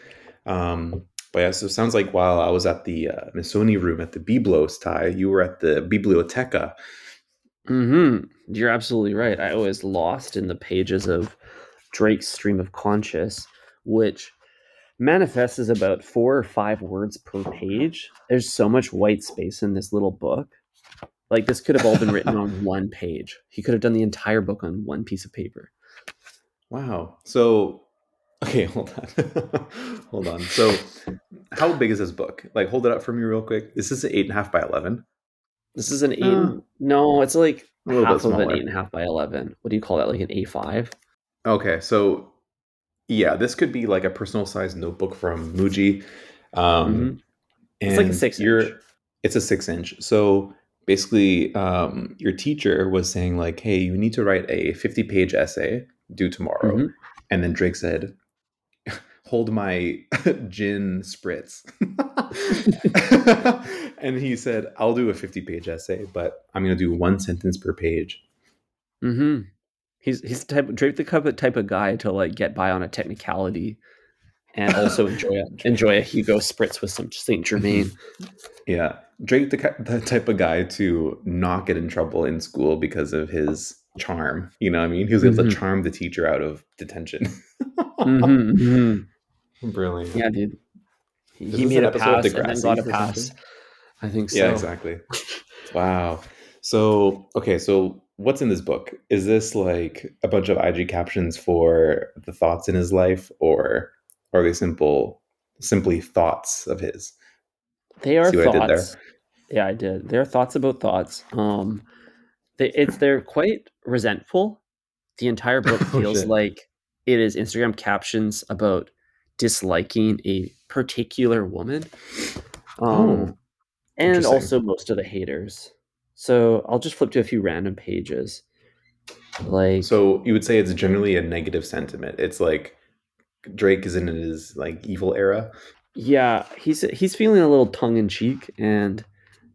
Um, but yeah, so it sounds like while I was at the uh, Missoni room at the Biblos, Ty, you were at the Biblioteca. hmm You're absolutely right. I was lost in the pages of Drake's Stream of Conscious, which manifests is about four or five words per page. There's so much white space in this little book. Like this could have all been written on [laughs] one page. He could have done the entire book on one piece of paper. Wow. So, okay, [laughs] hold on. [laughs] hold on. So, how big is this book? Like, hold it up for me real quick. Is this an eight and a half by 11? This is an eight. Uh, no, it's like a little bit half of an eight and a half by eleven. What do you call that? Like an A five? Okay, so yeah, this could be like a personal size notebook from Muji. Um, Mhm. It's like a and six you're- inch. It's a six inch. So basically, um, your teacher was saying like, "Hey, you need to write a fifty page essay due tomorrow," Mhm. and then Drake said, [laughs] "Hold my [laughs] gin spritz," [laughs] and he said, "I'll do a fifty page essay, but I'm going to do one sentence per page." Mm-hmm. He's he's the type Drake the type of type of guy to like get by on a technicality, and also enjoy a, [laughs] enjoy a Hugo spritz with some Saint Germain. [laughs] Yeah, Drake, the, the type of guy to not get in trouble in school because of his charm. You know what I mean? He was able Mhm. to charm the teacher out of detention. Mhm, [laughs] mhm. Brilliant. Yeah, dude. He, Is he made a pass and then got a pass. I think so. Yeah, exactly. Wow. So, okay, so what's in this book? Is this like a bunch of IG captions for the thoughts in his life, or are they simple, simply thoughts of his? They are See what I thoughts. Yeah, I did. They're thoughts about thoughts. Um, they, it's they're quite resentful. The entire book [laughs] Oh, feels shit. like it is Instagram captions about disliking a particular woman. Um, Oh, and also most of the haters. So I'll just flip to a few random pages. Like So you would say it's generally a negative sentiment. It's like Drake is in his like evil era. yeah, he's he's feeling a little tongue in cheek, and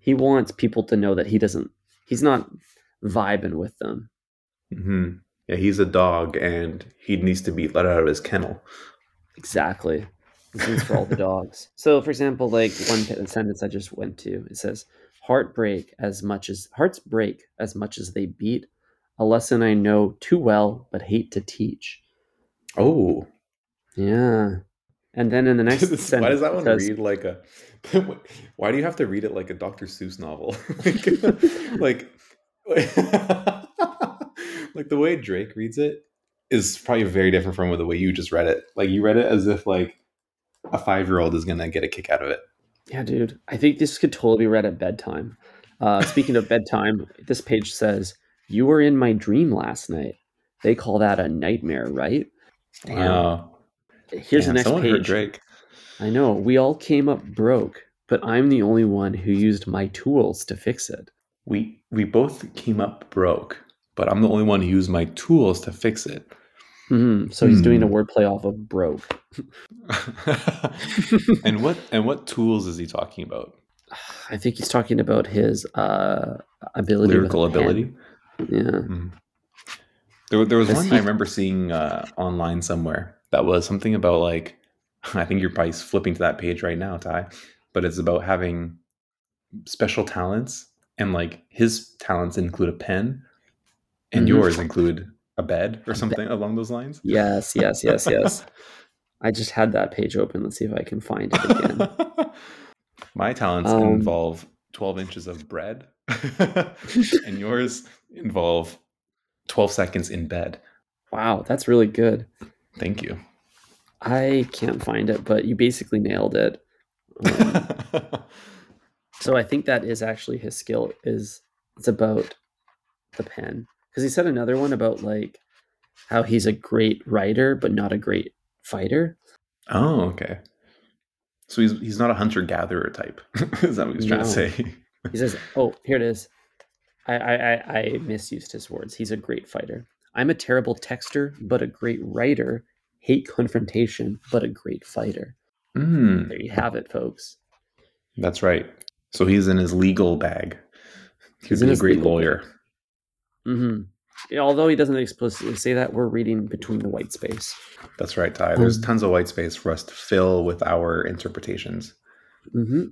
he wants people to know that he doesn't. He's not vibing with them. hmm Yeah, he's a dog, and he needs to be let out of his kennel. Exactly. This is for all the [laughs] dogs. So, for example, like one sentence I just went to, it says, "Heartbreak as much as hearts break as much as they beat, a lesson I know too well but hate to teach." Oh, Yeah. And then in the next This- [laughs] sentence, why does that one says- read like a? [laughs] Why do you have to read it like a Dr. Seuss novel? [laughs] like, like, like the way Drake reads it is probably very different from the way you just read it. Like you read it as if like a five year old is gonna get a kick out of it. Yeah, dude. I think this could totally be read at bedtime. Uh, speaking of bedtime, this page says, You were in my dream last night. They call that a nightmare, right? Damn. Wow. Here's the Damn, next someone heard page. Drake. I know. We all came up broke, but I'm the only one who used my tools to fix it. We we both came up broke, but I'm the only one who used my tools to fix it. Mhm. So he's doing a Hmm. wordplay off of broke. [laughs] and what and what tools is he talking about? I think he's talking about his uh, ability, Lyrical pen. ability. Yeah. There, there was one he- I remember seeing uh, online somewhere that was something about like [laughs] I think you're probably flipping to that page right now, Ty, but it's about having special talents and like his talents include a pen and Mhm. yours include a bed or A something along those lines. Yes, yes, yes, [laughs] yes. I just had that page open. Let's see if I can find it again. [laughs] My talents Um, involve 12 inches of bread [laughs] and yours involve 12 seconds in bed. wow, that's really good. Thank you. I can't find it, but you basically nailed it. Um, so I think that is actually his skill. Is it's about the pen because he said another one about like how he's a great writer but not a great fighter. Oh, okay. So he's he's not a hunter gatherer type. [laughs] Is that what he's trying to say? He says, "Oh, here it is. I, I I I misused his words. He's a great fighter. I'm a terrible texter, but a great writer. Hate confrontation, but a great fighter. Mm, There you have it, folks. that's right. So he's in his legal bag. He's He's in a great lawyer. Hmm Although he doesn't explicitly say that, we're reading between the white space. That's right, Ty. There's Um, tons of white space for us to fill with our interpretations. hmm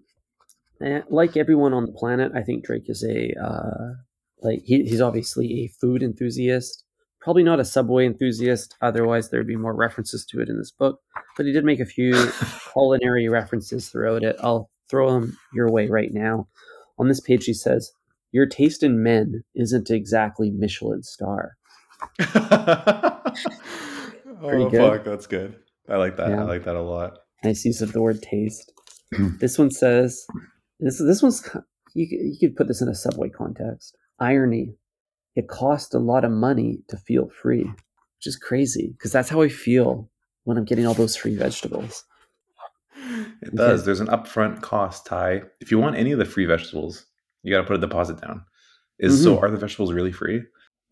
And like everyone on the planet, I think Drake is a uh, like he, he's obviously a food enthusiast, probably not a Subway enthusiast. Otherwise, there'd be more references to it in this book. But he did make a few [laughs] culinary references throughout it. I'll throw them your way right now. On this page, he says, "Your taste in men isn't exactly Michelin star." [laughs] oh good. fuck, that's good. I like that. Yeah. I like that a lot. Nice use of the word taste. [clears throat] this one says, "This this one's you could, you could put this in a Subway context. Irony. It cost a lot of money to feel free, which is crazy because that's how I feel when I'm getting all those free vegetables." It does. There's an upfront cost, Ty. If you want any of the free vegetables, you got to put a deposit down. Is so? Mhm. Are the vegetables really free?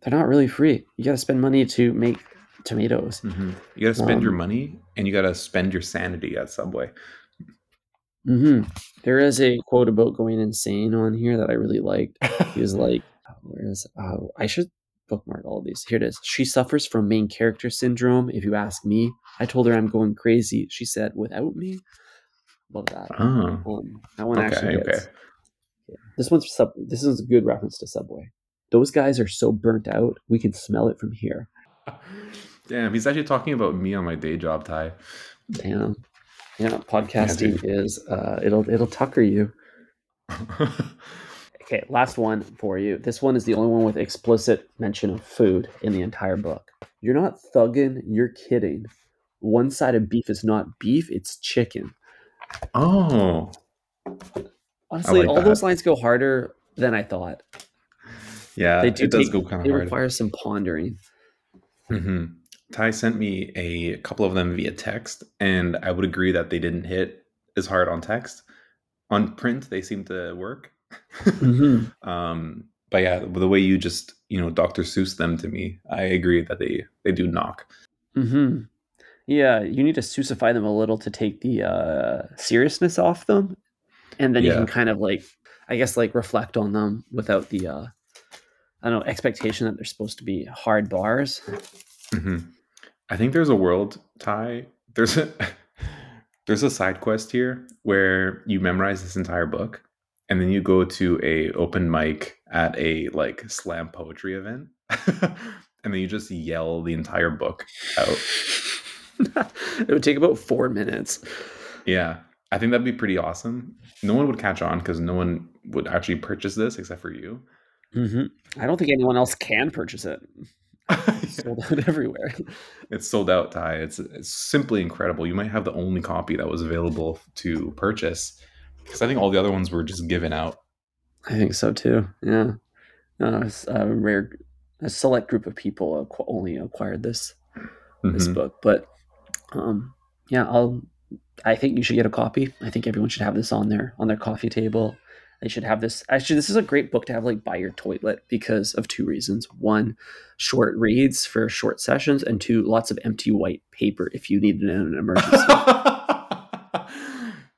They're not really free. You got to spend money to make tomatoes. Mm-hmm. You got to spend your Um, money, and you got to spend your sanity at Subway. hmm There is a quote about going insane on here that I really liked. He was like, oh, [laughs] "Where is? Oh, I should bookmark all of these. Here it is. She suffers from main character syndrome. If you ask me, I told her I'm going crazy. She said, "Without me." Love that. oh, Um, that one okay, actually okay. This one's sub. This is a good reference to Subway. Those guys are so burnt out. We can smell it from here. [laughs] Damn, he's actually talking about me on my day job, Ty. Damn. Yeah, podcasting dude. is uh, it'll it'll tucker you. [laughs] Okay, last one for you. This one is the only one with explicit mention of food in the entire book. You're not thugging, you're kidding. One side of beef is not beef, it's chicken. oh, Honestly, like all that. those lines go harder than I thought. yeah, They do it does take- go kind of hard. require some pondering. hmm Ty sent me a couple of them via text, and I would agree that they didn't hit as hard on text. On print, they seem to work. Mhm. [laughs] um, but yeah, the way you just you know Dr. Seuss them to me, I agree that they they do knock. hmm Yeah, you need to Seussify them a little to take the uh, seriousness off them, and then you can kind of like, I guess, like reflect on them without the, uh, I don't know, expectation that they're supposed to be hard bars. hmm I think there's a world tie There's a [laughs] there's a side quest here where you memorize this entire book, and then you go to a open mic at a like slam poetry event, [laughs] and then you just yell the entire book out. [laughs] it would take about four minutes. Yeah, I think that'd be pretty awesome. No one would catch on because no one would actually purchase this except for you. hmm I don't think anyone else can purchase it. It's sold [laughs] out everywhere. it's sold out, Ty. It's it's simply incredible. You might have the only copy that was available to purchase because I think all the other ones were just given out. I think so too. Yeah, uh, it's a rare, a select group of people only acquired this this Mhm. book. But um, yeah, I'll. I think you should get a copy. I think everyone should have this on their on their coffee table. They should have this. Actually, this is a great book to have like by your toilet because of two reasons: one, short reads for short sessions, and two, lots of empty white paper if you need it in an emergency. [laughs]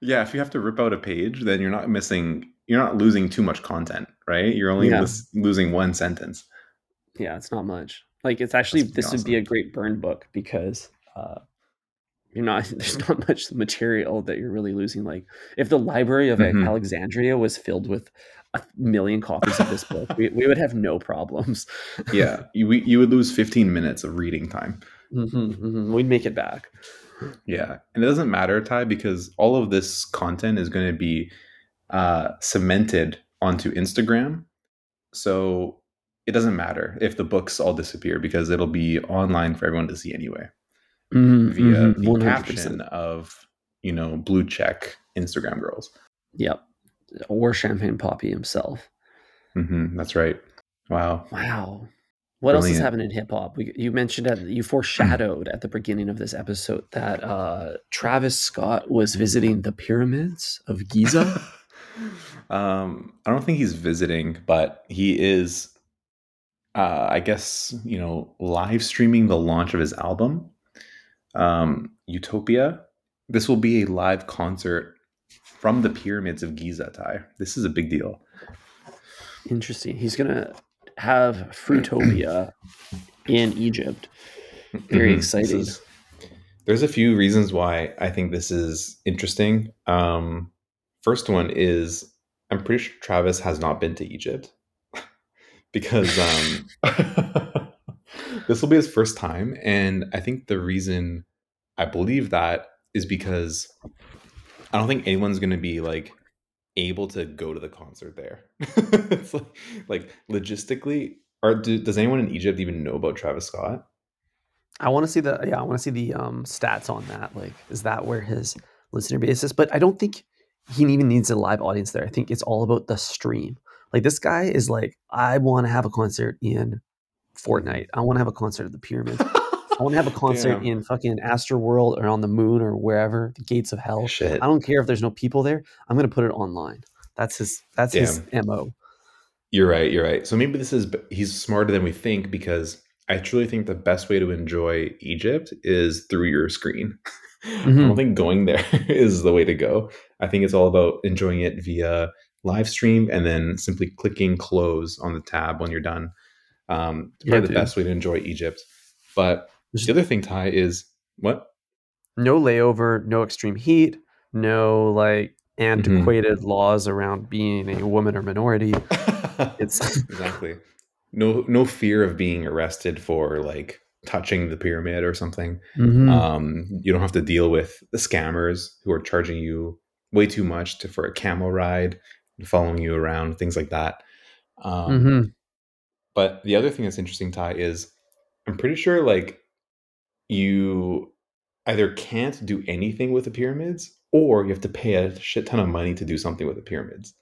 yeah, if you have to rip out a page, then you're not missing. You're not losing too much content, right? You're only Yeah. losing one sentence. yeah, it's not much. Like it's actually this pretty would be a great burn book because uh, you're not [laughs] there's not much material that you're really losing. Like if the library of Mhm. Alexandria was filled with a million copies of this book, [laughs] we, we would have no problems. Yeah, [laughs] you we- you would lose 15 minutes of reading time. Mhm, mhm. We'd make it back. Yeah, and it doesn't matter, Ty, because all of this content is going to be uh, cemented onto Instagram. So it doesn't matter if the books all disappear because it'll be online for everyone to see anyway Mhm, via mhm, the caption of you know blue check Instagram girls. Yep. Or Champagne Papi himself. hmm that's right. Wow. Wow. What else is happening in hip hop? You mentioned at you foreshadowed at the beginning of this episode that uh, Travis Scott was visiting the pyramids of Giza. [laughs] um, I don't think he's visiting, but he is. Uh, I guess you know, live streaming the launch of his album, um, Utopia. This will be a live concert from the pyramids of Giza. Ty, this is a big deal. Interesting. He's gonna have Fruitopia [clears throat] in Egypt. Very Mhm. Exciting. is- there's a few reasons why I think this is interesting. Um, first one is I'm pretty sure Travis has not been to Egypt [laughs] because um, [laughs] this will be his first time, and I think the reason I believe that is because I don't think anyone's going to be like able to go to the concert there. [laughs] it's like, like logistically, or do, does anyone in Egypt even know about Travis Scott? I want to see the yeah, I want to see the um, stats on that. Like, is that where his listener base is? But I don't think he even needs a live audience there. I think it's all about the stream. Like this guy is like, I want to have a concert in Fortnite. I want to have a concert at the pyramids. I want to have a [laughs] concert Damn. in fucking Astroworld or on the moon or wherever, the gates of hell. Shit. I don't care if there's no people there. I'm gonna put it online. That's his. That's his mo. You're right. You're right. So maybe this is he's smarter than we think because I truly think the best way to enjoy Egypt is through your screen. [laughs] I Mhm. don't think going [laughs] there is the way to go. I think it's all about enjoying it via live stream and then simply clicking close on the tab when you're done. Um, Yeah, probably the best way to enjoy Egypt. But the other thing, Ty, is what? No layover, no extreme heat, no like antiquated laws around being a woman or minority. [laughs] It's- exactly no no fear of being arrested for like touching the pyramid or something. Mhm. Um, you don't have to deal with the scammers who are charging you way too much to, for a camel ride, following you around, things like that. Um, Mhm. But the other thing that's interesting, Ty, is I'm pretty sure like you either can't do anything with the pyramids or you have to pay a shit ton of money to do something with the pyramids.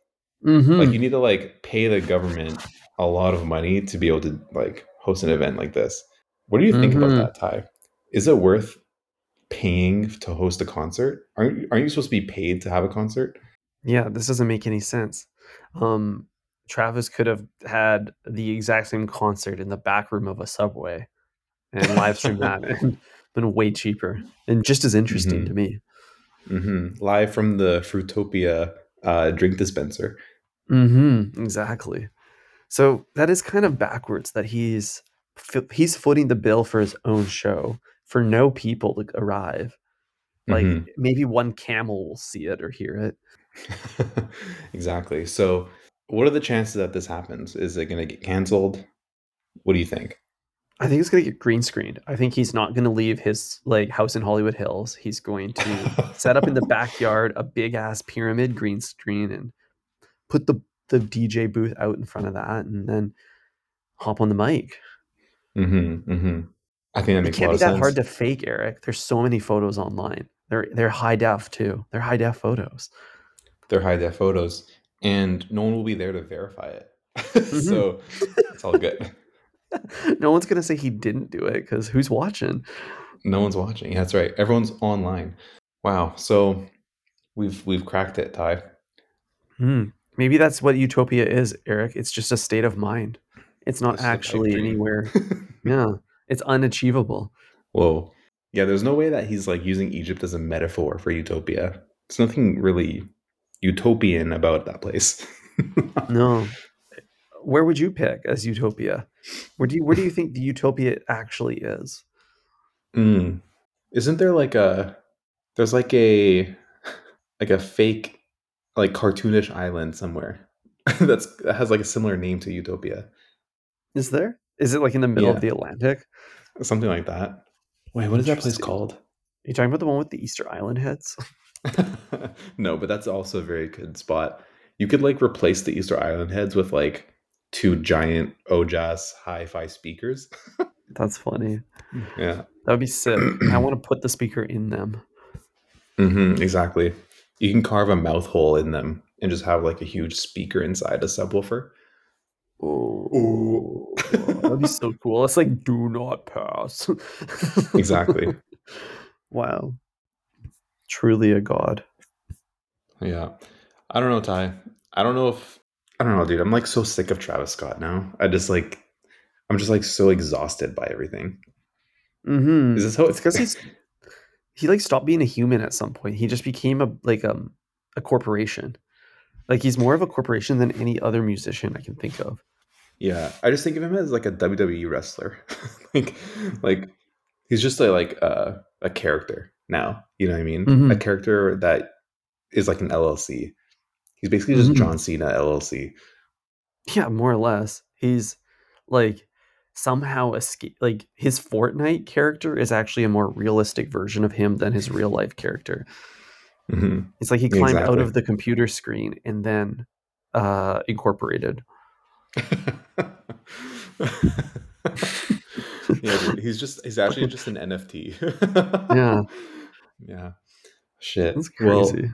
Mhm. Like you need to like pay the government a lot of money to be able to like host an event like this. What do you think Mhm. about that, Ty? Is it worth paying to host a concert? Aren't you, aren't you supposed to be paid to have a concert? Yeah, this doesn't make any sense. Um, Travis could have had the exact same concert in the back room of a subway and live stream that [laughs] and been way cheaper and just as interesting Mhm. to me. hmm Live from the Fruitopia uh, drink dispenser. Mm-hmm, exactly. So that is kind of backwards that he's he's footing the bill for his own show for no people to arrive. Like Mhm. maybe one camel will see it or hear it. [laughs] exactly. So, what are the chances that this happens? Is it going to get canceled? What do you think? I think it's gonna get green screened. I think he's not gonna leave his like house in Hollywood Hills. He's going to [laughs] set up in the backyard a big ass pyramid green screen and put the the DJ booth out in front of that and then hop on the mic. hmm hmm I think that It makes a can't be that sense. hard to fake, Eric. There's so many photos online. They're they're high def too. They're high def photos. They're high def photos, and no one will be there to verify it. [laughs] Mm-hmm. so it's all good. [laughs] no one's gonna say he didn't do it because who's watching? No one's watching. Yeah, That's right. Everyone's online. Wow. So we've we've cracked it, Ty. Hmm. Maybe that's what utopia is, Eric. It's just a state of mind. It's not It's just a pipe actually anywhere. [laughs] Yeah, it's unachievable. Whoa. Yeah, there's no way that he's like using Egypt as a metaphor for utopia. It's nothing really utopian about that place. [laughs] No. Where would you pick as utopia? Where do you where do you think the utopia actually is? Mm. Isn't there like a there's like a like a fake like cartoonish island somewhere [laughs] that's that has like a similar name to Utopia. Is there? Is it like in the middle Yeah. of the Atlantic? Something like that. Wait, what is that place called? Are you talking about the one with the Easter Island heads? [laughs] [laughs] no, but that's also a very good spot. You could like replace the Easter Island heads with like two giant Ojas hi-fi speakers. [laughs] That's funny. yeah. That would be sick. I want [clears throat] to put the speaker in them. Mm-hmm, exactly. You can carve a mouth hole in them and just have like a huge speaker inside a subwoofer. Oh, that'd be so cool. It's like do not pass. [laughs] Exactly. wow. Truly a god. Yeah. I don't know, Ty. I don't know if I don't know, dude. I'm like so sick of Travis Scott now. I just like I'm just like so exhausted by everything. Mm-hmm. Is this how It's because he's [laughs] he like stopped being a human at some point. He just became a like um a corporation. Like he's more of a corporation than any other musician I can think of. Yeah, I just think of him as like a WWE wrestler. [laughs] like like he's just a, like a, a character now. You know what I mean? Mhm. A character that is like an LLC. He's basically just Mhm. John Cena LLC. Yeah, more or less. He's like somehow escape like his Fortnite character is actually a more realistic version of him than his real life character. Mhm. It's like he climbed out of the computer screen and then uh incorporated. [laughs] yeah, dude, he's just he's actually just an NFT. [laughs] Yeah, yeah. Shit. that's Well, crazy.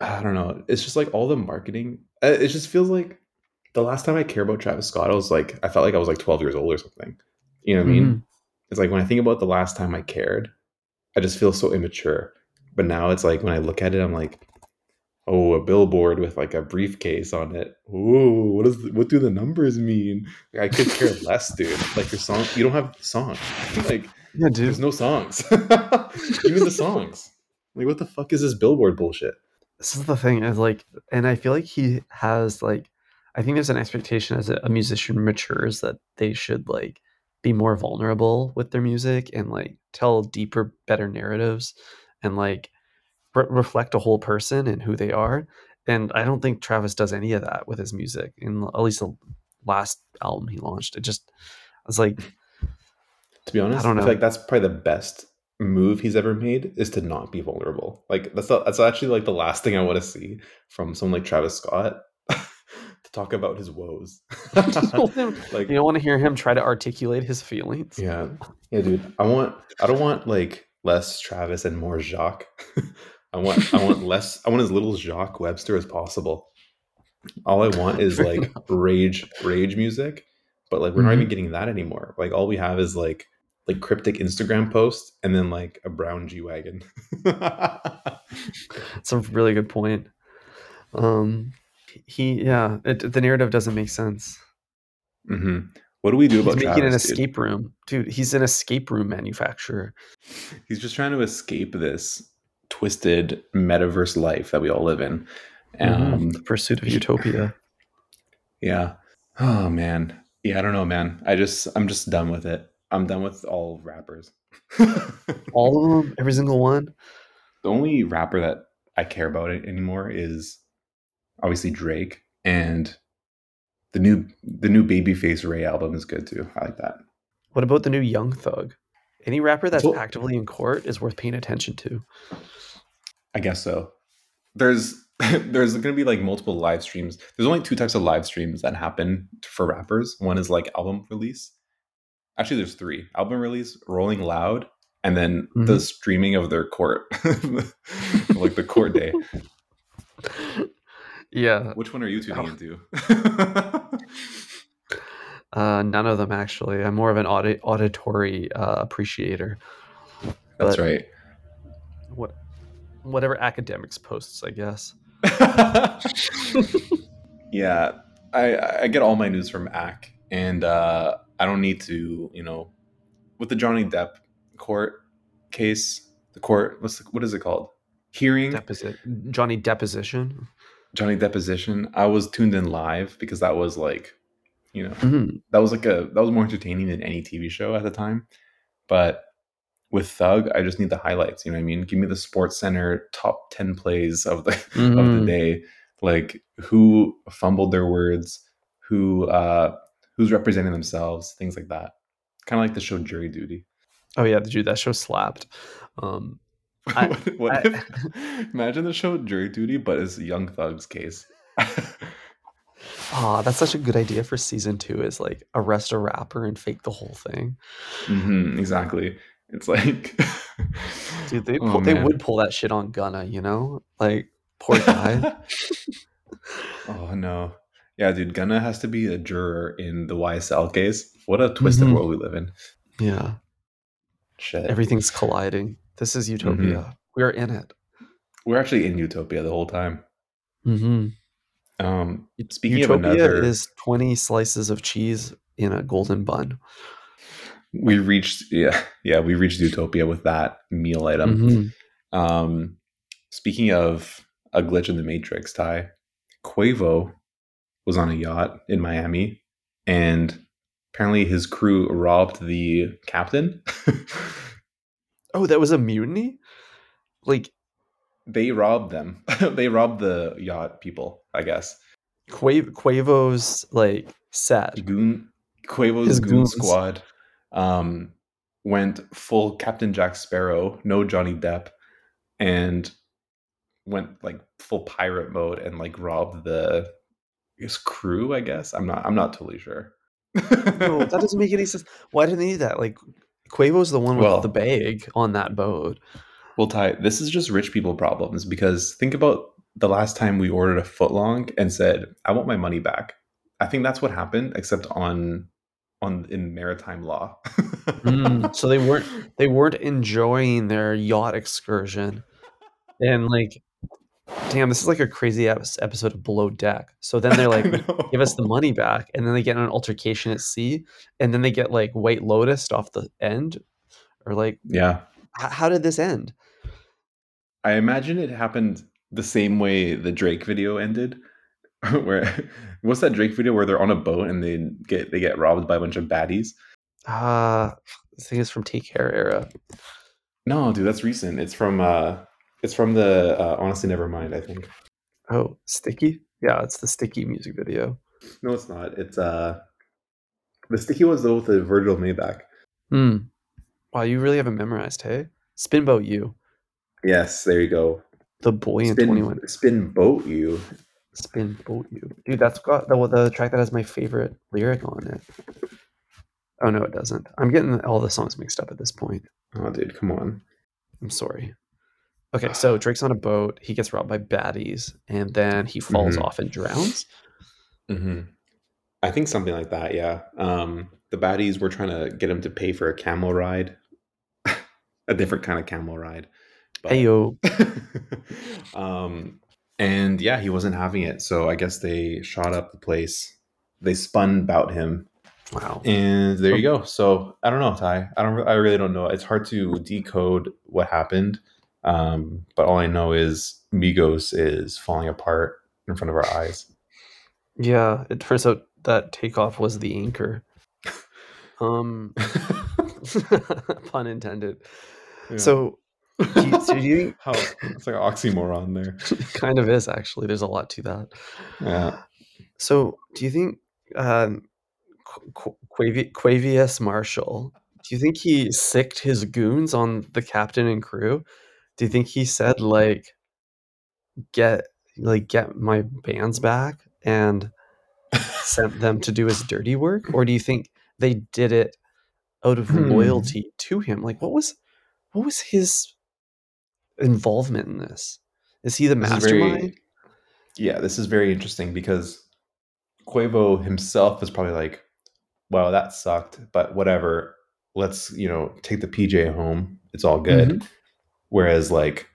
I don't know. It's just like all the marketing. uh, It just feels like the last time I cared about Travis Scott, I was like, I felt like I was like 12 years old or something. You know what I mean? Mhm. It's like when I think about the last time I cared, I just feel so immature. But now it's like when I look at it, I'm like, oh, a billboard with like a briefcase on it. Ooh, what does what do the numbers mean? I could care [laughs] less, dude. Like your song, you don't have songs. [laughs] like Yeah, dude. there's no songs. [laughs] Even the songs. Like what the fuck is this billboard bullshit? This is the thing is like, and I feel like he has like, I think there's an expectation as a musician matures that they should like be more vulnerable with their music and like tell deeper, better narratives and like re- reflect a whole person and who they are. And I don't think Travis does any of that with his music. In at least the last album he launched, it just I was like, To be honest, I, don't know. feel like that's probably the best move he's ever made is to not be vulnerable. Like that's that's actually like the last thing I want to see from someone like Travis Scott [laughs] to talk about his woes. [laughs] like [laughs] you don't want to hear him try to articulate his feelings. yeah, yeah, dude. I want I don't want like less Travis and more Jacques. I want I want [laughs] less. I want as little Jacques Webster as possible. All I want is like rage rage music, but like we're not even Mhm. getting that anymore. Like all we have is like like cryptic Instagram posts and then like a brown G wagon. [laughs] It's a really good point. Um, he, yeah, it, the narrative doesn't make sense. Mm-hmm. What do we do about that? He's about making an Travis? dude? escape room, dude. He's an escape room manufacturer. He's just trying to escape this twisted metaverse life that we all live in. Um, the pursuit of utopia. [laughs] Yeah. Oh man. Yeah, I don't know, man. I just I'm just done with it. I'm done with all rappers. [laughs] All of them, every single one. The only rapper that I care about it anymore is obviously Drake and the new the new Babyface Ray album is good too. I like that. What about the new Young Thug? Any rapper that's Well- actively in court is worth paying attention to. I guess so. There's [laughs] there's going to be like multiple live streams. There's only two types of live streams that happen for rappers. One is like album release. Actually, there's three: album release, Rolling Loud, and then the Mhm. streaming of their court, [laughs] like the court day. [laughs] Yeah, Which one are you tuning Oh. into? Uh, none of them actually. I'm more of an audi- auditory uh, appreciator. That's But- right. What, whatever Akademiks posts, I guess. [laughs] yeah, I I get all my news from ACK, and uh, I don't need to, you know, with the Johnny Depp court case, the court what's the, what is it called? Hearing Deposit Johnny deposition. Johnny deposition. I was tuned in live because that was like, you know, Mhm. that was like a that was more entertaining than any TV show at the time. But with Thug, I just need the highlights. You know what I mean? Give me the Sports Center top ten plays of the [laughs] of the Mhm. day, like who fumbled their words, who uh who's representing themselves, things like that. Kind of like the show Jury Duty. Oh yeah, the dude, that show slapped. Um, I- what [laughs] what I- if [laughs] imagine the show Jury Duty, but it's Young Thug's case. Oh, that's such a good idea for season two. Is like arrest a rapper and fake the whole thing. Mm-hmm, exactly. It's like, [laughs] Dude, they Oh, they man. would pull that shit on Gunna. You know, like poor guy. [laughs] oh no. Yeah, dude, Gunna has to be a juror in the YSL case. What a twisted Mhm. world we live in. yeah, Shit. everything's colliding. This is utopia. Mm-hmm. We are in it. We're actually in Utopia the whole time. Mm-hmm. Um, speaking Utopia of another, is twenty slices of cheese in a golden bun. we reached yeah yeah we reached Utopia with that meal item. Mhm. Um, speaking of a glitch in the Matrix, Ty Quavo was on a yacht in Miami, and apparently his crew robbed the captain. [laughs] Oh, that was a mutiny. Like they robbed them. [laughs] they robbed the yacht people, I guess. Quavo, Quavo's like set Goon Quavo's His goon goons. squad um, went full Captain Jack Sparrow, no Johnny Depp, and went like full pirate mode and like robbed the guess crew. I guess I'm not. I'm not totally sure. No, that doesn't make any sense. Why didn't they do that? Like Quavo's the one with Well- the bag on that boat. Well, Ty, this is just rich people problems because think about the last time we ordered a footlong and said, "I want my money back." I think that's what happened, except on on in maritime law. Mm, so they [laughs] weren't they weren't enjoying their yacht excursion, and like, damn, this is like a crazy ep- episode of Below Deck. So then they're [laughs] like, give us the money back, and then they get an altercation at sea, and then they get like White Lotus off the end, or like, Yeah, how did this end? I imagine it happened the same way the Drake video ended. [laughs] where what's that Drake video where they're on a boat and they get they get robbed by a bunch of baddies? Ah, I think it's from Take Care era. No, dude, that's recent. It's from uh it's from the uh, honestly never mind, I think. Oh, Sticky? Yeah, it's the Sticky music video. No, it's not. It's uh the sticky was though with the Virgil Maybach. Hmm. Wow, you really haven't memorized, hey? Spin Bout U, Yes, there you go. the boy in Spin, 21. Spin Bout U. Spinboat You. Dude, that's got the, the track that has my favorite lyric on it. Oh, no, it doesn't. I'm getting all the songs mixed up at this point. Oh dude, come on. I'm sorry. Okay, so Drake's on a boat. He gets robbed by baddies, and then he falls Mhm. off and drowns. hmm I think something like that, yeah. Um the baddies were trying to get him to pay for a camel ride. [laughs] a different kind of camel ride. But Ayo. [laughs] um, and yeah, he wasn't having it. So I guess they shot up the place. They spun about him, Wow. and there you go. So I don't know, Ty. I don't. I really don't know. It's hard to decode what happened. Um, but all I know is Migos is falling apart in front of our eyes. Yeah, it turns out that Takeoff was the anchor. [laughs] Um, [laughs] pun intended. Yeah. So, do you, do you how it's like an oxymoron there. [laughs] kind of is actually. There's a lot to that. Yeah. So, do you think um, Qu- Qu- Quavi- Quavious Marshall? Do you think he sicked his goons on the captain and crew? Do you think he said like, "Get like get my bands back," and [laughs] sent them to do his dirty work, or do you think they did it out of Hmm. loyalty to him? Like, what was what was his involvement in this? Is he the This is very- mastermind? yeah, this is very interesting because Quavo himself is probably like, "Wow, that sucked, but whatever. Let's you know take the PJ home. It's all good." Mm-hmm. Whereas like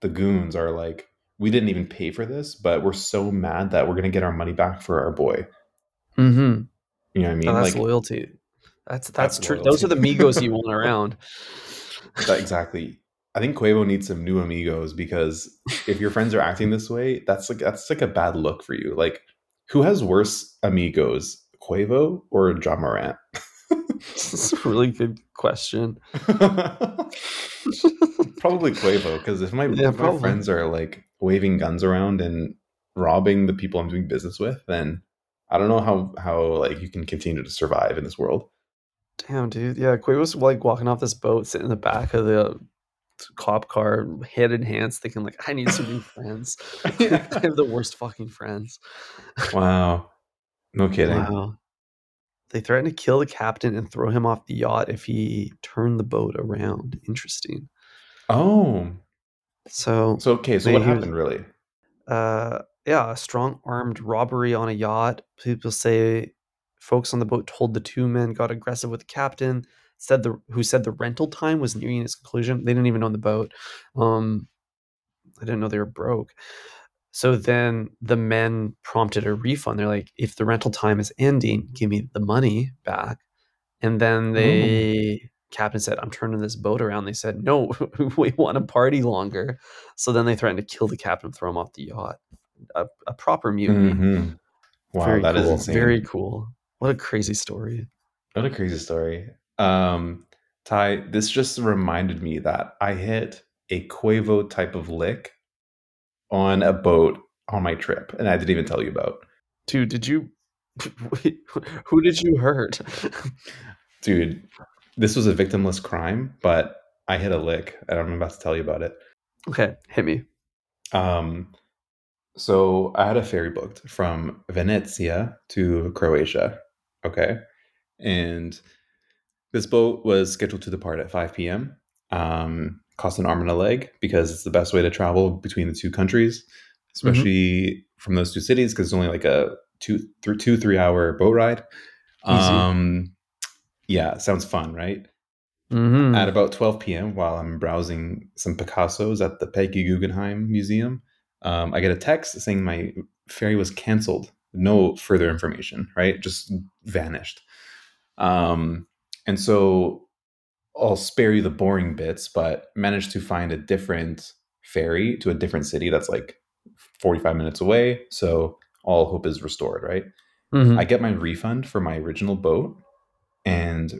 the goons are like, "We didn't even pay for this, but we're so mad that we're gonna get our money back for our boy." Mm-hmm. You know what I mean? Oh, that's like loyalty. That's that's, That's true. Those are the. Migos you [laughs] want around. that- exactly. I think Quavo needs some new amigos because if your friends are acting this way, that's like that's like a bad look for you. Like, who has worse amigos, Quavo or Ja Morant? [laughs] It's a really good question. [laughs] probably Quavo because if my, Yeah, if my friends are like waving guns around and robbing the people I'm doing business with, then I don't know how how like you can continue to survive in this world. Damn, dude. Yeah, Quavo's like walking off this boat, sitting in the back of the cop car, head in hands, thinking like, "I need some new [laughs] friends. [laughs] [laughs] I have the worst fucking friends." Wow, no kidding. Wow. They threatened to kill the captain and throw him off the yacht if he turned the boat around. Interesting. Oh, So, so okay, so what happened really? uh, yeah, a strong armed robbery on a yacht. People say folks on the boat told the two men got aggressive with the captain. Said the who said the rental time was nearing its conclusion. They didn't even own the boat. Um, I didn't know they were broke. So then the men prompted a refund. They're like, if the rental time is ending, give me the money back. And then they captain said, I'm turning this boat around. They said, No, [laughs] we want to party longer. So then they threatened to kill the captain, throw him off the yacht. A, a proper mutiny. Mhm. Wow, Very that is cool. insane. Very cool. What a crazy story. What a crazy story. Um, Ty, this just reminded me that I hit a Quavo type of lick on a boat on my trip, and I didn't even tell you about. Dude, did you [laughs] who did you hurt? [laughs] Dude, this was a victimless crime, but I hit a lick, and I'm about to tell you about it. Okay, hit me. Um, so I had a ferry booked from Venezia to Croatia. Okay. And this boat was scheduled to depart at 5 p.m. Um, cost an arm and a leg because it's the best way to travel between the two countries, especially from those two cities because it's only like a two, three, two, three hour boat ride. Um, yeah, sounds fun, right? Mhm. At about 12 p.m., while I'm browsing some Picassos at the Peggy Guggenheim Museum, um, I get a text saying my ferry was canceled. No further information, right? Just vanished. Um, and so I'll spare you the boring bits, but managed to find a different ferry to a different city that's like 45 minutes away. So all hope is restored, right? Mhm. I get my refund for my original boat and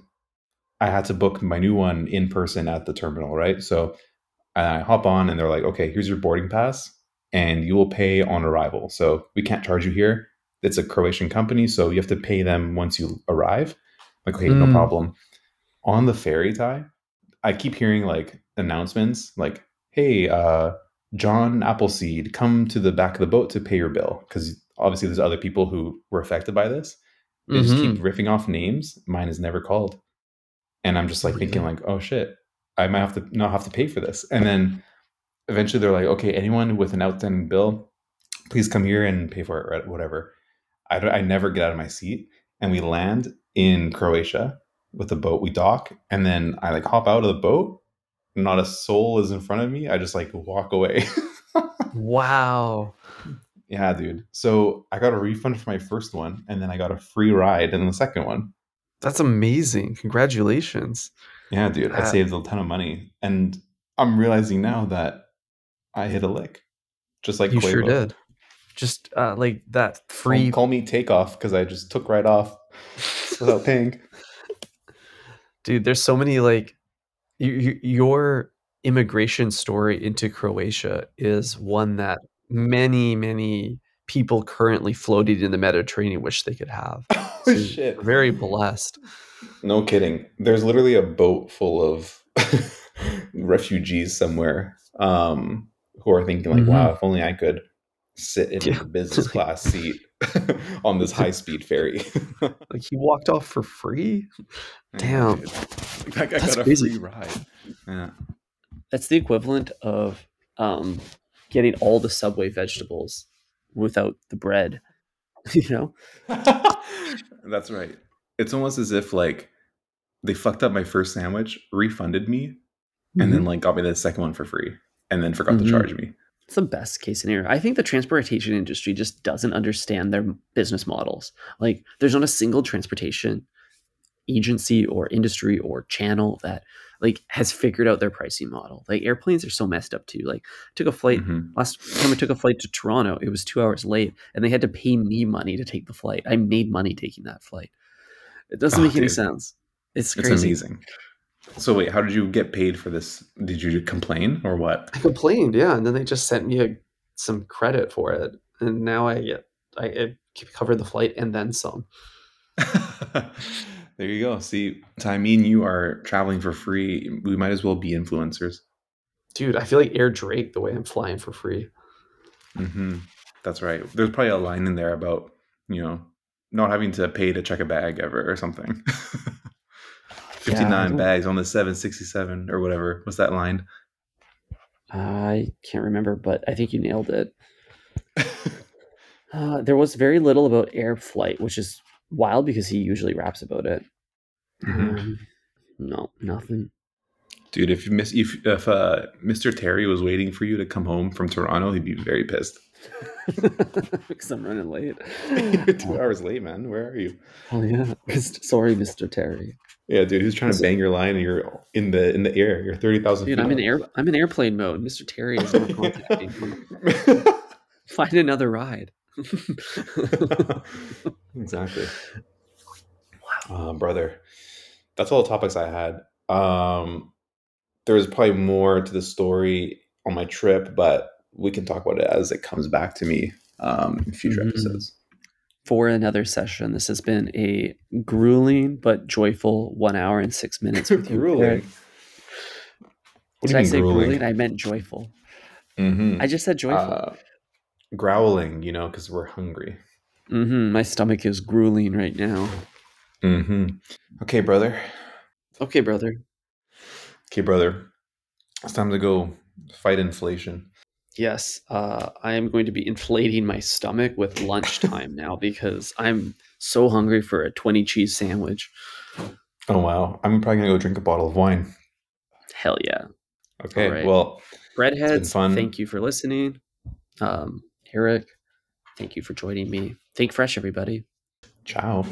I had to book my new one in person at the terminal, right? So I hop on and they're like, okay, here's your boarding pass and you will pay on arrival. So we can't charge you here. It's a Croatian company, so you have to pay them once you arrive. Like, okay, no Mm. problem. On the ferry Ty, I keep hearing like announcements like, hey, uh, John Appleseed, come to the back of the boat to pay your bill. Because obviously there's other people who were affected by this. They just keep riffing off names. Mine is never called. And I'm just like thinking like, oh shit, I might have to not have to pay for this. And then eventually they're like, okay, anyone with an outstanding bill, please come here and pay for it? Whatever. I, don't- I never get out of my seat. And we land in Croatia with the boat. We dock. And then I like hop out of the boat. Not a soul is in front of me. I just like walk away. [laughs] Wow. yeah, dude. So I got a refund for my first one. And then I got a free ride in the second one. That's amazing. Congratulations. Yeah, dude. I Ah. saved a ton of money. And I'm realizing now that I hit a lick. Just like you sure did. Just uh, like that free. Call, me Takeoff because I just took right off [laughs] without paying. Dude, there's so many like you, you, your immigration story into Croatia is one that many, many people currently floating in the Mediterranean wish they could have. [laughs] oh So shit! very blessed. No kidding. There's literally a boat full of [laughs] refugees somewhere um, who are thinking like, Mhm. "Wow, if only I could sit in Yeah. a business [laughs] class seat [laughs] on this high speed ferry." [laughs] Like he walked off for free. Damn. dude. That guy That's got a crazy. free ride. Yeah. That's the equivalent of um, getting all the Subway vegetables without the bread. You know? That's right. It's almost as if like they fucked up my first sandwich, refunded me, and then like got me the second one for free, and then forgot Mhm. to charge me. It's the best case scenario. I think the transportation industry just doesn't understand their business models. Like, there's not a single transportation agency or industry or channel that like has figured out their pricing model. Like airplanes are so messed up too. Like, I took a flight Mhm. last time I took a flight to Toronto. It was two hours late, and they had to pay me money to take the flight. I made money taking that flight. It doesn't Oh, make any sense. It's It's crazy. amazing. So wait, how did you get paid for this? Did you complain or what? I complained, yeah, and then they just sent me a, some credit for it, and now I get I, I covered the flight and then some. [laughs] there you go. See, Ty, me you are traveling for free. We might as well be influencers. Dude, I feel like Air Drake the way I'm flying for free. hmm That's right. There's probably a line in there about you know not having to pay to check a bag ever or something. [laughs] Fifty nine don't- bags on the seven sixty seven or whatever. What's that line? I can't remember, but I think you nailed it. [laughs] Uh, there was very little about air flight, which is wild because he usually raps about it. Mhm. Um, no, nothing. Dude, if you miss if if uh, Mr. Terry was waiting for you to come home from Toronto, he'd be very pissed. [laughs] [laughs] because I'm running late. Two hours late, man. Where are you? Oh yeah, sorry, Mr. Terry. Yeah, dude, who's trying to bang your line and you're in the in the air? You're thirty thousand Dude, feet. I'm in air. I'm in airplane mode. Mr. Terry is not contacting me. [laughs] Find another ride. [laughs] exactly. Uh, brother, that's all the topics I had. Um, was probably more to the story on my trip, but we can talk about it as it comes back to me um, in future Mhm. episodes. For another session. This has been a grueling but joyful one hour and six minutes with [laughs] you. grueling. What Did I say grueling? grueling? I meant joyful. Mhm. I just said joyful. Uh, growling, you know, because we're hungry. hmm My stomach is grueling right now. hmm Okay, brother. Okay, brother. Okay, brother. It's time to go fight inflation. Yes, uh, I am going to be inflating my stomach with lunchtime [laughs] now because I'm so hungry for a 20 cheese sandwich. Oh wow, I'm probably gonna go drink a bottle of wine. Hell yeah. Okay, right. well, Breadheads, fun. thank you for listening. Um, Eric, thank you for joining me. Think fresh, everybody. ciao.